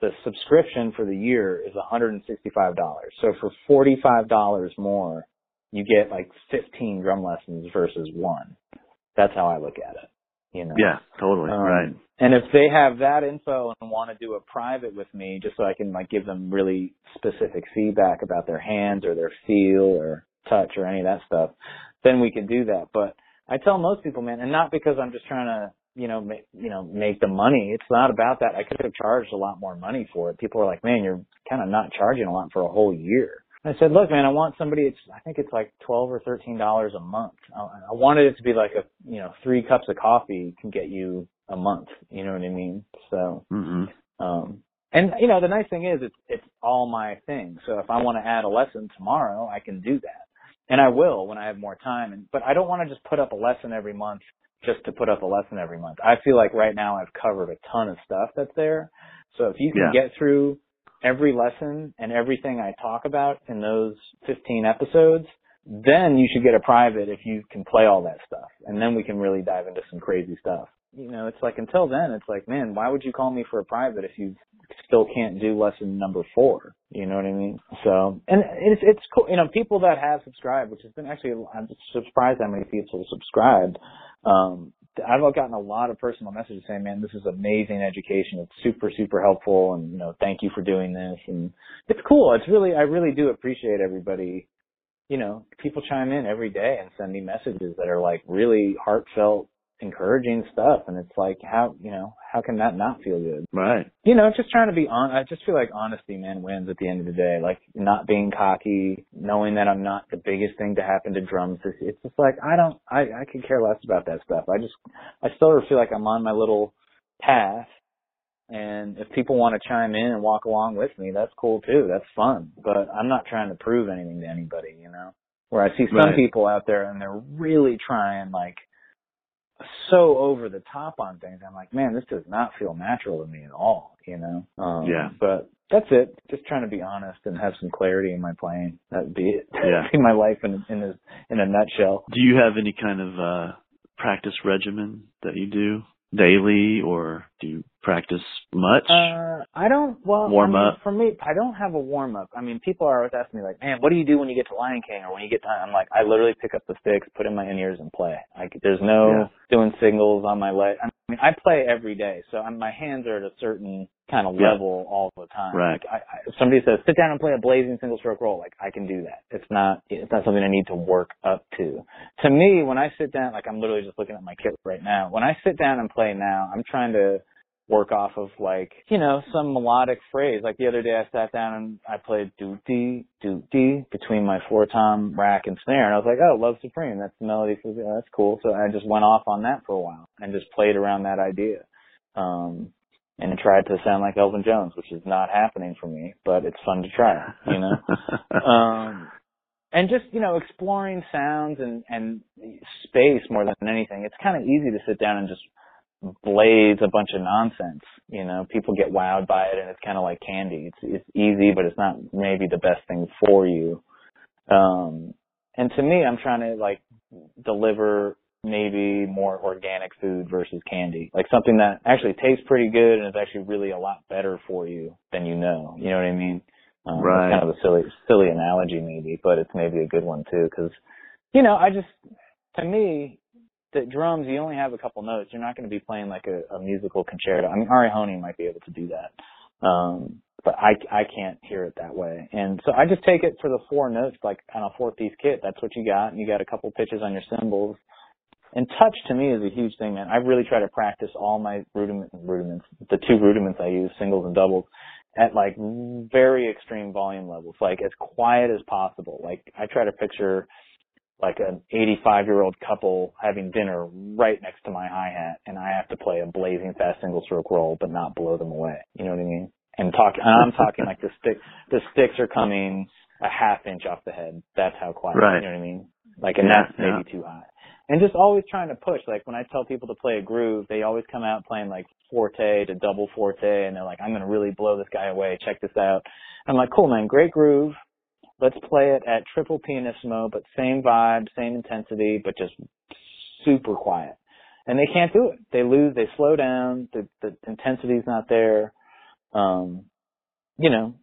The subscription for the year is $165. So for $45 more, you get like 15 drum lessons versus one. That's how I look at it. You know? Yeah, totally. Um, right. And if they have that info and want to do a private with me, just so I can like give them really specific feedback about their hands or their feel or touch or any of that stuff, then we can do that. But I tell most people, man, and not because I'm just trying to, you know, make, you know, make the money. It's not about that. I could have charged a lot more money for it. People are like, man, you're kind of not charging a lot for a whole year. I said, look, man, I want somebody. It's I think it's like twelve or thirteen dollars a month. I, I wanted it to be like a, you know, three cups of coffee can get you a month. You know what I mean? So, mm-hmm. um, and you know, the nice thing is it's it's all my thing. So if I want to add a lesson tomorrow, I can do that and I will when I have more time. And but I don't want to just put up a lesson every month just to put up a lesson every month. I feel like right now I've covered a ton of stuff that's there. So if you can yeah. get through every lesson and everything I talk about in those 15 episodes, then you should get a private if you can play all that stuff. And then we can really dive into some crazy stuff. You know, it's like until then, it's like, man, why would you call me for a private if you still can't do lesson number four. You know what I mean? So, and it's it's cool. You know, people that have subscribed, which has been actually, I'm surprised how many people have subscribed. Um, I've gotten a lot of personal messages saying, "Man, this is amazing education. It's super, super helpful, and you know, thank you for doing this." And it's cool. It's really, I really do appreciate everybody. You know, people chime in every day and send me messages that are like really heartfelt encouraging stuff and it's like how you know how can that not feel good? Right. You know just trying to be on i just feel like honesty man wins at the end of the day. Like not being cocky knowing that i'm not the biggest thing to happen to drums it's, it's just like i don't i i could care less about that stuff. I just i still feel like i'm on my little path and if people want to chime in and walk along with me that's cool too. That's fun. But i'm not trying to prove anything to anybody you know? Where i see some Right. people out there and they're really trying like so over the top on things. I'm like, man, this does not feel natural to me at all, you know? Um, Yeah. But that's it. Just trying to be honest and have some clarity in my playing. That'd be it. Yeah. be my life in in a in a nutshell. do you have any kind of uh practice regimen that you do daily or do you practice much Uh, I don't. Well, Warm I mean, up. for me. I don't have a warm up. I mean, people are always asking me like, "Man, what do you do when you get to Lion King or when you get to?" I'm like, I literally pick up the sticks, put in my in ears, and play. Like, there's no Yeah. doing singles on my leg. I mean, I play every day, so I'm, my hands are at a certain kind of Yeah. level all the time. Right. Like, I, I, if somebody says, "Sit down and play a blazing single stroke roll," like I can do that. It's not. It's not something I need to work up to. To me, when I sit down, like I'm literally just looking at my kit right now. When I sit down and play now, I'm trying to work off of like, you know, some melodic phrase. Like the other day I sat down and I played doot dee, doot dee between my four tom rack and snare and I was like, oh, Love Supreme, that's the melody for oh, that's cool. So I just went off on that for a while and just played around that idea. Um and tried to sound like Elvin Jones, which is not happening for me, but it's fun to try, you know? um and just you know exploring sounds and and space more than anything it's kind of easy to sit down and just blaze a bunch of nonsense you know? People get wowed by it and it's kind of like candy. It's it's easy but it's not maybe the best thing for you. Um and to me i'm trying to like deliver maybe more organic food versus candy. Like something that actually tastes pretty good and is actually really a lot better for you than you know. You know what i mean? Um, it's Right. kind of a silly, silly analogy maybe, but it's maybe a good one too. Cause, you know, I just, to me, the drums, you only have a couple notes. You're not going to be playing like a, a musical concerto. I mean, Ari Hoenig might be able to do that. Um, but I, I can't hear it that way. And so I just take it for the four notes, like on a four piece kit. That's what you got. And you got a couple pitches on your cymbals. And touch to me is a huge thing, man. I really try to practice all my rudiment, rudiments, the two rudiments I use, singles and doubles, at like very extreme volume levels, like as quiet as possible. Like I try to picture like an 85 year old couple having dinner right next to my hi hat, and I have to play a blazing fast single stroke roll, but not blow them away. You know what I mean? And talk, and I'm talking like the stick, the sticks are coming a half inch off the head. That's how quiet. Right. You know what I mean? Like, and Yeah, that's maybe too high. And just always trying to push. Like when I tell people to play a groove, they always come out playing like forte to double forte, and they're like, "I'm going to really blow this guy away. Check this out." I'm like, "Cool, man, great groove. Let's play it at triple pianissimo, but same vibe, same intensity, but just super quiet." And they can't do it. They lose. They slow down. The the intensity's not there. Um, you know,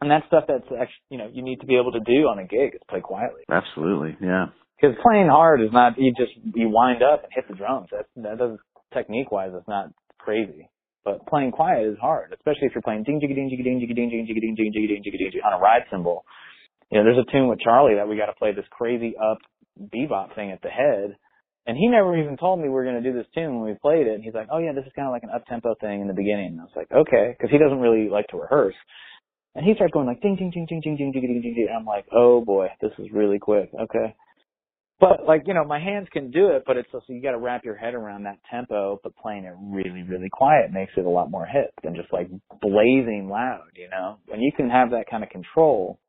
and that's stuff that's actually you know you need to be able to do on a gig is play quietly. Absolutely. Yeah. Because playing hard is not you just you wind up and hit the drums. That that does technique wise it's not crazy. But playing quiet is hard, especially if you're playing ding jiggy ding jiggy ding jiggy ding jiggy ding jiggy ding jiggy ding jiggy on a ride cymbal. You know, there's a tune with Charlie that we got to play this crazy up bebop thing at the head, and he never even told me we were going to do this tune when we played it. And he's like, "Oh yeah, this is kind of like an up tempo thing in the beginning." And I was like, "Okay," because he doesn't really like to rehearse. And he starts going like ding ding ding ding ding ding ding ding ding ding. And I'm like, "Oh boy, this is really quick." Okay. But like, you know, my hands can do it, but it's also, you gotta wrap your head around that tempo, but playing it really, really quiet makes it a lot more hip than just like blazing loud, you know? When you can have that kind of control,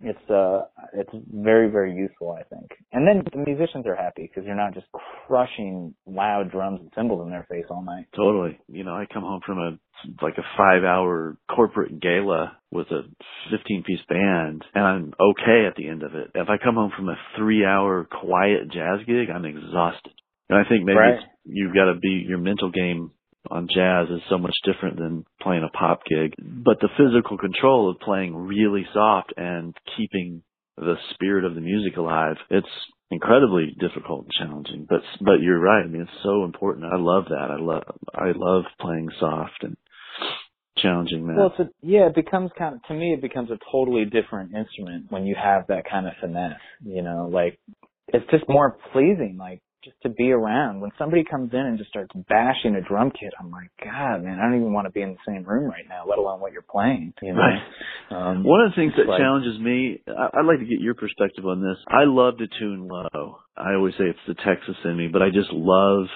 it's, uh, it's very, very useful, I think. And then the musicians are happy because you're not just crushing loud drums and cymbals in their face all night. Totally. You know, I come home from a like a five hour corporate gala with a 15 piece band and I'm okay at the end of it. If I come home from a three hour quiet jazz gig, I'm exhausted. And I think maybe Right. it's, you've got to be, your mental game on jazz is so much different than playing a pop gig. But the physical control of playing really soft and keeping the spirit of the music alive, it's incredibly difficult and challenging. But but you're right. I mean, it's so important. I love that. I love I love playing soft and challenging that. Well, it's yeah, it becomes kind of, to me, it becomes a totally different instrument when you have that kind of finesse, you know, like, it's just more pleasing. Like, just to be around. When somebody comes in and just starts bashing a drum kit, I'm like, God, man, I don't even want to be in the same room right now, let alone what you're playing. You know? Right. Um, One of the things that like- challenges me, I, I'd like to get your perspective on this. I love to tune low. I always say it's the Texas in me, but I just love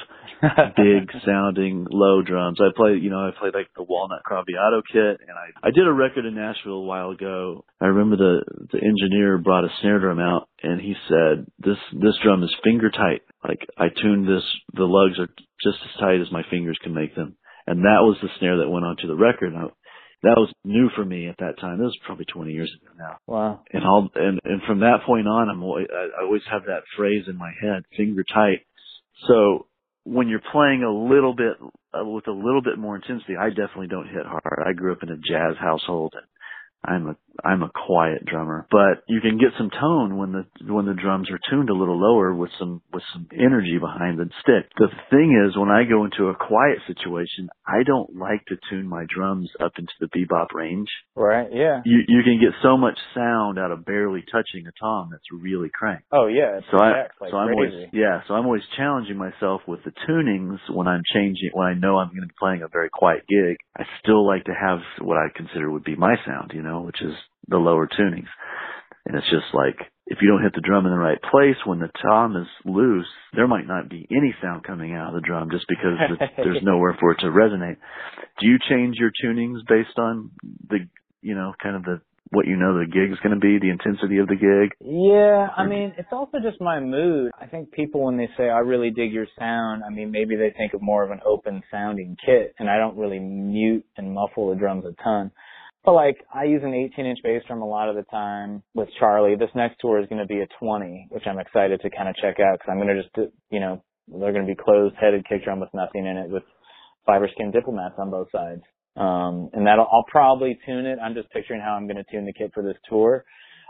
big sounding low drums. I play, you know, I played like the Walnut Craviotto kit and I, I did a record in Nashville a while ago. I remember the, the engineer brought a snare drum out and he said, this, this drum is finger tight. Like I tuned this, the lugs are just as tight as my fingers can make them. And that was the snare that went onto the record. I, that was new for me at that time. This was probably 20 years ago now wow. And all and and from that point on i'm always i I always have that phrase in my head finger tight. So when you're playing a little bit uh, with a little bit more intensity i definitely don't hit hard. I grew up in a jazz household and i'm a i'm a quiet drummer but you can get some tone when the when the drums are tuned a little lower with some with some energy behind the stick the thing is when i go into a quiet situation i don't like to tune my drums up into the bebop range Right. Yeah. you you can get so much sound out of barely touching a tom that's really cranked. Oh yeah. So I like so I'm always yeah so I'm always challenging myself with the tunings when I'm changing when I know I'm going to be playing a very quiet gig. I still like to have what I consider would be my sound, you know, which is the lower tunings. And it's just like if you don't hit the drum in the right place when the tom is loose, there might not be any sound coming out of the drum just because the, there's nowhere for it to resonate. Do you change your tunings based on the you know kind of the what you know the gig is going to be, the intensity of the gig? Yeah, I mean, it's also just my mood. I think people when they say I really dig your sound, I mean maybe they think of more of an open sounding kit and I don't really mute and muffle the drums a ton. But like I use an 18 inch bass drum a lot of the time with Charlie. This next tour is going to be a 20, which I'm excited to kind of check out because I'm going to just, you know, they're going to be closed headed kick drum with nothing in it with Fiberskyn diplomats on both sides. Um, and that'll, I'll probably tune it. I'm just picturing how I'm going to tune the kit for this tour.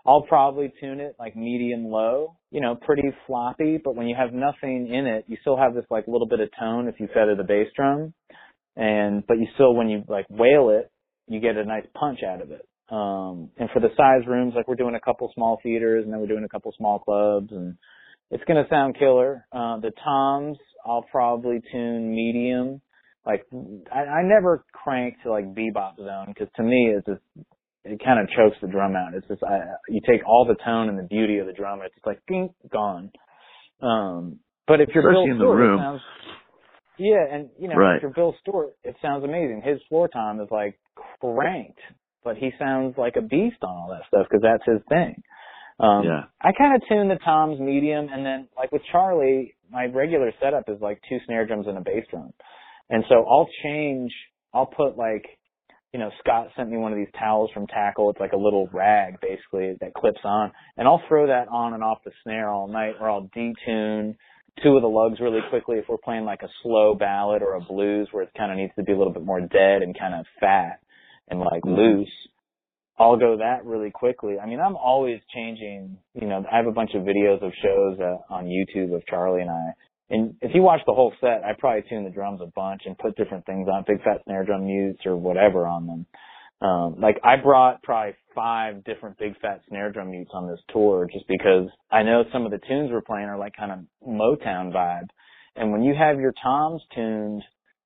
I'll probably tune it like medium low, you know, pretty floppy, but when you have nothing in it, you still have this like little bit of tone if you feather the bass drum. And, but you still, when you like wail it, you get a nice punch out of it. Um, and for the size rooms, like we're doing a couple small theaters and then we're doing a couple small clubs and it's going to sound killer. Uh, the toms, I'll probably tune medium. Like, I, I never crank to like bebop zone because to me it's just, it kind of chokes the drum out. It's just, I, you take all the tone and the beauty of the drum and it's just like, ding, gone. Um, but if you're Especially Bill in the Stewart, room. sounds, yeah, and you know, Right. if you're Bill Stewart, it sounds amazing. His floor tom is like cranked, but he sounds like a beast on all that stuff because that's his thing. Um, Yeah. I kind of tune the toms medium, and then like with Charlie, my regular setup is like two snare drums and a bass drum, and so I'll change. I'll put like, you know, Scott sent me one of these towels from Tackle. It's like a little rag basically that clips on, and I'll throw that on and off the snare all night, or I'll detune two of the lugs really quickly if we're playing like a slow ballad or a blues where it kind of needs to be a little bit more dead and kind of fat and like Mhm. loose. I'll go that really quickly. I mean, I'm always changing. You know, I have a bunch of videos of shows uh, on YouTube of Charlie and I. And if you watch the whole set, I probably tune the drums a bunch and put different things on, big fat snare drum mutes or whatever on them. Um, like I brought probably five different big fat snare drum mutes on this tour just because I know some of the tunes we're playing are like kind of Motown vibe. And when you have your toms tuned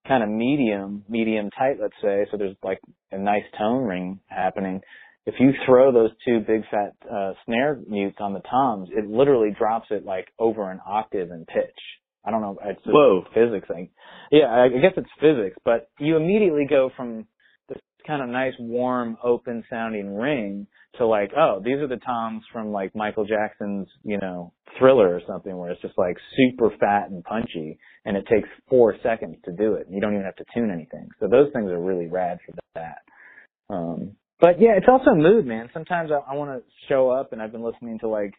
kind of medium, medium tight, let's say, so there's like a nice tone ring happening. If you throw those two big fat uh, snare mutes on the toms, it literally drops it like over an octave in pitch. I don't know. It's Whoa. physics thing. Yeah, I I guess it's physics, but you immediately go from this kind of nice, warm, open sounding ring to like, oh, these are the toms from like Michael Jackson's, you know, thriller or something where it's just like super fat and punchy and it takes four seconds to do it. and You don't even have to tune anything. So those things are really rad for that. Um, but yeah, it's also mood, man. Sometimes I, I want to show up and I've been listening to like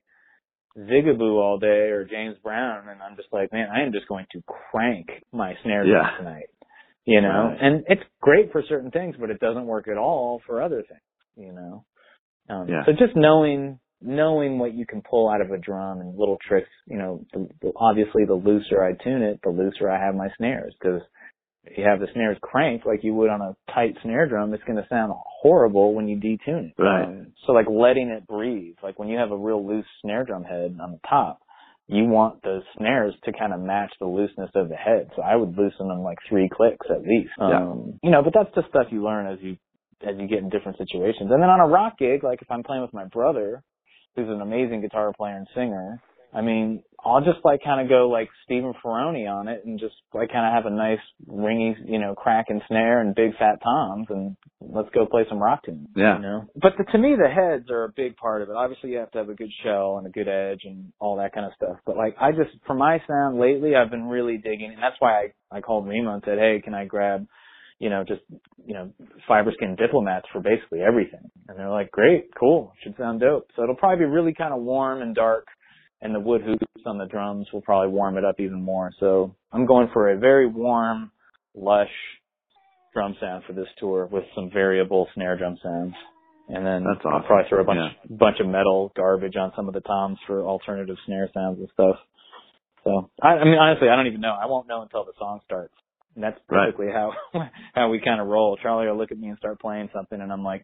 Zigaboo all day or James Brown and I'm just like, man, I am just going to crank my snare drum Yeah. tonight. You know, Right. and it's great for certain things, but it doesn't work at all for other things, you know. Um, Yeah. So just knowing knowing what you can pull out of a drum and little tricks, you know, the, the, obviously the looser I tune it, the looser I have my snares because if you have the snares cranked like you would on a tight snare drum, it's going to sound horrible when you detune it. Right. Um, so like letting it breathe, like when you have a real loose snare drum head on the top, you want the snares to kind of match the looseness of the head. So I would loosen them like three clicks at least. Yeah. Um, you know, but that's just stuff you learn as you as you get in different situations. And then on a rock gig, like if I'm playing with my brother, who's an amazing guitar player and singer, I mean, I'll just like kind of go like Stephen Ferrone on it and just like kind of have a nice ringy, you know, crack and snare and big fat toms and let's go play some rock tunes. Yeah. You know? But the, to me, the heads are a big part of it. Obviously, you have to have a good shell and a good edge and all that kind of stuff. But like, I just, for my sound lately, I've been really digging, and that's why I, I called Remo and said, hey, can I grab you know, just, you know, Fiberskyn diplomats for basically everything. And they're like, great, cool, should sound dope. So it'll probably be really kind of warm and dark and the wood hoops on the drums will probably warm it up even more. So I'm going for a very warm, lush drum sound for this tour with some variable snare drum sounds. And then That's I'll probably throw a bunch, Yeah. bunch of metal garbage on some of the toms for alternative snare sounds and stuff. So I, I mean, honestly, I don't even know. I won't know until the song starts. And that's Right. how how we kind of roll. Charlie will look at me and start playing something, and I'm like,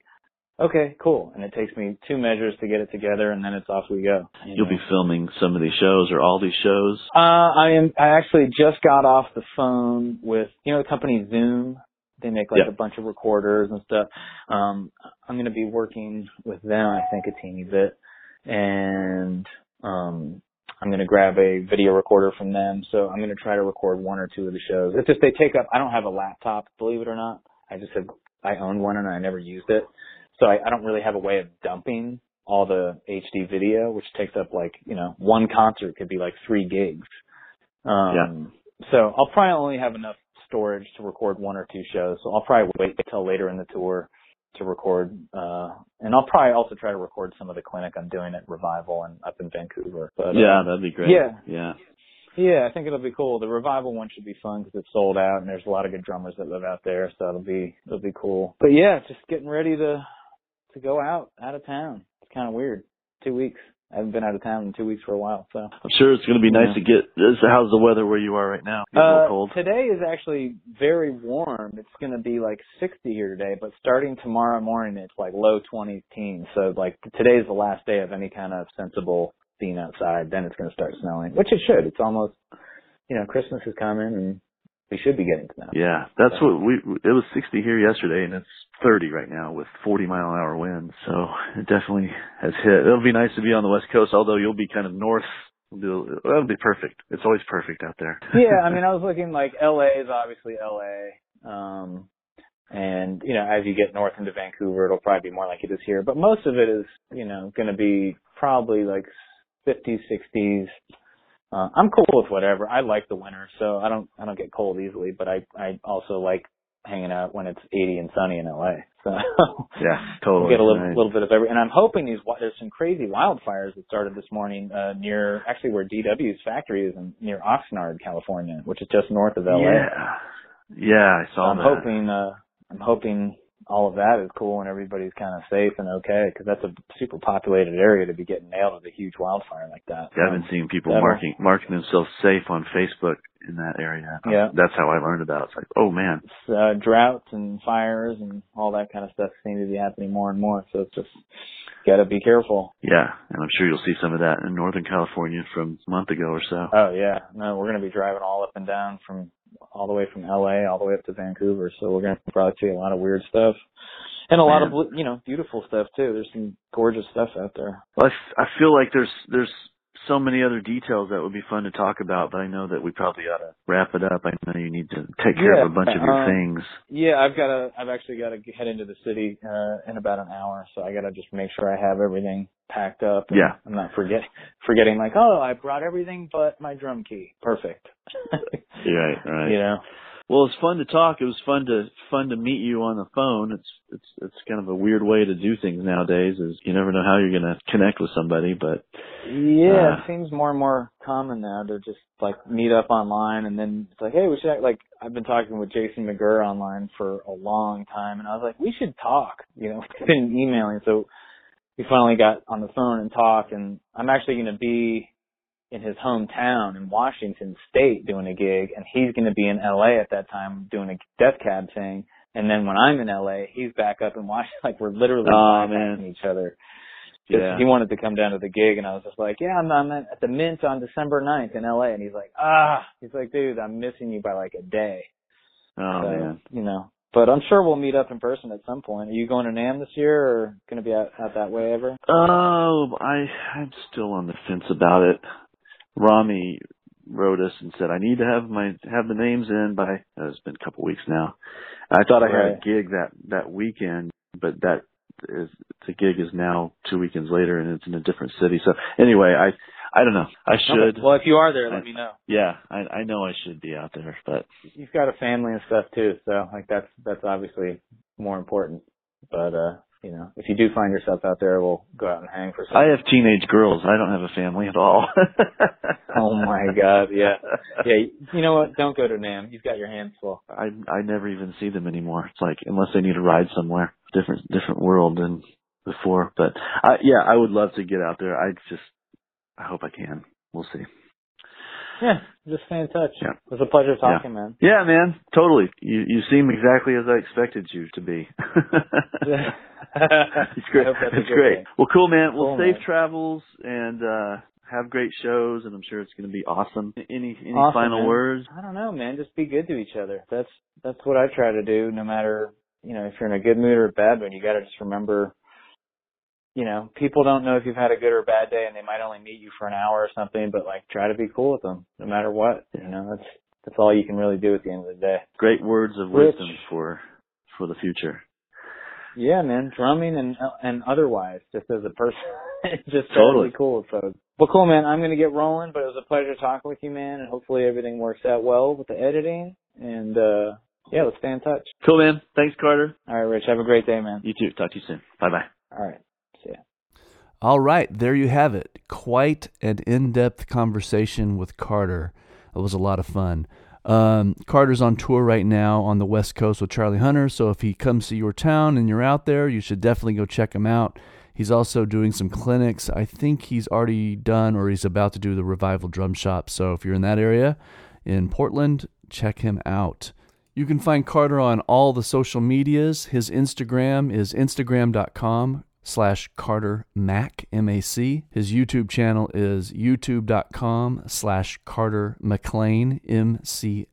okay, cool. And it takes me two measures to get it together, and then it's off we go. you You'll know? be filming some of these shows or all these shows. Uh, I am. I actually just got off the phone with you know the company Zoom. They make like Yeah. a bunch of recorders and stuff. Um, I'm going to be working with them. I think a teeny bit, and um, I'm going to grab a video recorder from them. So I'm going to try to record one or two of the shows. It's just they take up. I don't have a laptop, believe it or not. I just have. I own one and I never used it, so I, I don't really have a way of dumping all the HD video, which takes up like, you know, one concert could be like three gigs. Um, so I'll probably only have enough storage to record one or two shows. So I'll probably wait until later in the tour to record, uh, and I'll probably also try to record some of the clinic I'm doing at Revival and up in Vancouver. But, yeah, that'd be great. yeah. Yeah. yeah, I think it'll be cool. The revival one should be fun because it's sold out, and there's a lot of good drummers that live out there, so it'll be it'll be cool. But yeah, just getting ready to to go out out of town. It's kind of weird. Two weeks. I haven't been out of town in two weeks for a while. So I'm sure it's going to be nice Yeah. to get. This, how's the weather where you are right now? Uh, cold. today is actually very warm. It's going to be like 60 here today, but starting tomorrow morning, it's like low 20s teens. So like today's the last day of any kind of sensible being outside. Then it's going to start snowing, which it should. It's almost, you know, Christmas is coming and we should be getting snow. Yeah, that's So- what we. It was 60 here yesterday, and it's 30 right now with 40 mile an hour winds. So it definitely has hit. It'll be nice to be on the west coast, although you'll be kind of north. It'll it'll be perfect. It's always perfect out there. yeah, I mean, I was looking like LA is obviously LA. Um, and, you know, as you get north into Vancouver, it'll probably be more like it is here. But most of it is, you know, going to be probably like 50s, 60s. Uh, I'm cool with whatever. I like the winter, so I don't, I don't get cold easily, but I, I also like hanging out when it's 80 and sunny in LA. So yeah, totally. get a little, right. little bit of every, and I'm hoping these, there's some crazy wildfires that started this morning, uh, near, actually where DW's factory is in, near Oxnard, California, which is just north of LA. Yeah, yeah, I So saw I'm that. hoping, uh, I'm hoping all of that is cool and everybody's kind of safe and okay, because that's a super populated area to be getting nailed with a huge wildfire like that. Yeah, I've been seeing people marking marking themselves safe on Facebook in that area. Yeah. that's how I learned about it. It's like, oh man, uh, droughts and fires and all that kind of stuff seem to be happening more and more. So it's just gotta be careful. yeah, and I'm sure you'll see some of that in Northern California from a month ago or so. Oh yeah, no, we're gonna be driving all up and down from all the way from LA all the way up to Vancouver. So we're gonna probably see a lot of weird stuff and a lot Man. of you know beautiful stuff too. There's some gorgeous stuff out there. Well, I, f- I feel like there's there's so many other details that would be fun to talk about, but I know that we probably ought to wrap it up. I know you need to take care Yeah, of a bunch of your um, things. Yeah, I've got to. I've actually got to head into the city uh, in about an hour, so I got to just make sure I have everything packed up. and Yeah. I'm not forget forgetting like, oh, I brought everything but my drum key. Perfect. Right, right. You know. Well, it's fun to talk. It was fun to fun to meet you on the phone. It's it's it's kind of a weird way to do things nowadays. Is you never know how you're going to connect with somebody, but Yeah, Uh, it seems more and more common now to just like meet up online and then it's like, hey, we should act like I've been talking with Jason McGerr online for a long time and I was like, we should talk. You know, we've been emailing, so we finally got on the phone and talked and I'm actually going to be in his hometown in Washington State doing a gig, and he's going to be in LA at that time doing a Death Cab thing. And then when I'm in LA, he's back up in Washington. Like we're literally bypassing each other. Yeah. He wanted to come down to the gig, and I was just like, "Yeah, I'm, I'm at the Mint on December 9th in LA." And he's like, "Ah," he's like, "Dude, I'm missing you by like a day." Oh so, man. You know, but I'm sure we'll meet up in person at some point. Are you going to NAMM this year, or going to be out, out that way ever? Oh, I I'm still on the fence about it. Rami wrote us and said I need to have my have the names in by. Uh, it's been a couple weeks now. I thought I had Right. a gig that that weekend, but that is the gig is now two weekends later and it's in a different city. So anyway, I I don't know. I should. Okay. Well, if you are there, let me know. Yeah, I I know I should be out there, but You've got a family and stuff too, so like that's that's obviously more important. But uh, you know, if you do find yourself out there, we'll go out and hang for some. I have teenage girls. I don't have a family at all. Oh my God, yeah. Yeah, you know what? Don't go to NAMM. You've got your hands full. I I never even see them anymore. It's like unless they need a ride somewhere, different different world than before. But I yeah, I would love to get out there. I just I hope I can. We'll see. Yeah, just stay in touch. Yeah. It was a pleasure talking, man. Yeah, man, totally. You you seem exactly as I expected you to be. it's great. I hope that's a It's great. thing. Well, cool, man. Well, safe man. travels and uh have great shows, and I'm sure it's going to be awesome. Any any Awesome, final man. words? I don't know, man. Just be good to each other. That's that's what I try to do. No matter you know if you're in a good mood or a bad mood, you got to just remember. You know, people don't know if you've had a good or a bad day, and they might only meet you for an hour or something. But like, try to be cool with them, no matter what. You know, that's that's all you can really do at the end of the day. Great words of wisdom for for the future. Yeah, man, drumming and and otherwise, just as a person, just Totally. totally cool folks. Well, cool, man. I'm gonna get rolling, but it was a pleasure talking with you, man, and hopefully everything works out well with the editing. And uh yeah, let's stay in touch. Cool, man. Thanks, Carter. All right, Rich. Have a great day, man. You too. Talk to you soon. Bye bye. All right. All right, there you have it. Quite an in depth conversation with Carter. It was a lot of fun. Um, Carter's on tour right now on the West Coast with Charlie Hunter, so if he comes to your town and you're out there, you should definitely go check him out. He's also doing some clinics. I think he's already done or he's about to do the Revival Drum Shop. So if you're in that area in Portland, check him out. You can find Carter on all the social medias. His Instagram is instagram.com slash Carter Mac, M-A-C. His YouTube channel is youtube.com slash Carter McLean, M-C-L-E-A-N.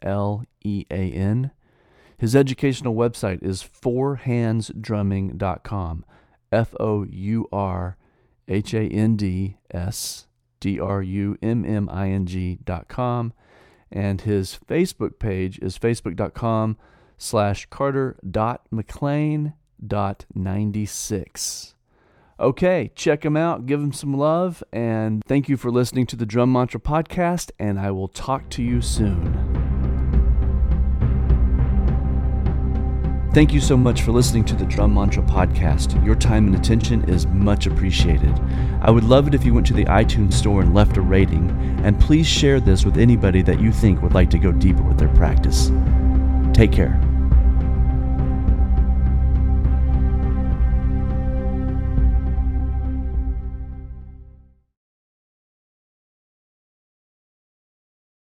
His educational website is fourhandsdrumming.com, F-O-U-R-H-A-N-D-S-D-R-U-M-M-I-N-G dot com. And his Facebook page is facebook.com slash carter.mclain.96. Okay, check him out, give him some love, and thank you for listening to the Drum Mantra podcast, and I will talk to you soon. Thank you so much for listening to the Drum Mantra podcast. Your time and attention is much appreciated. I would love it if you went to the iTunes store and left a rating, and please share this with anybody that you think would like to go deeper with their practice. Take care.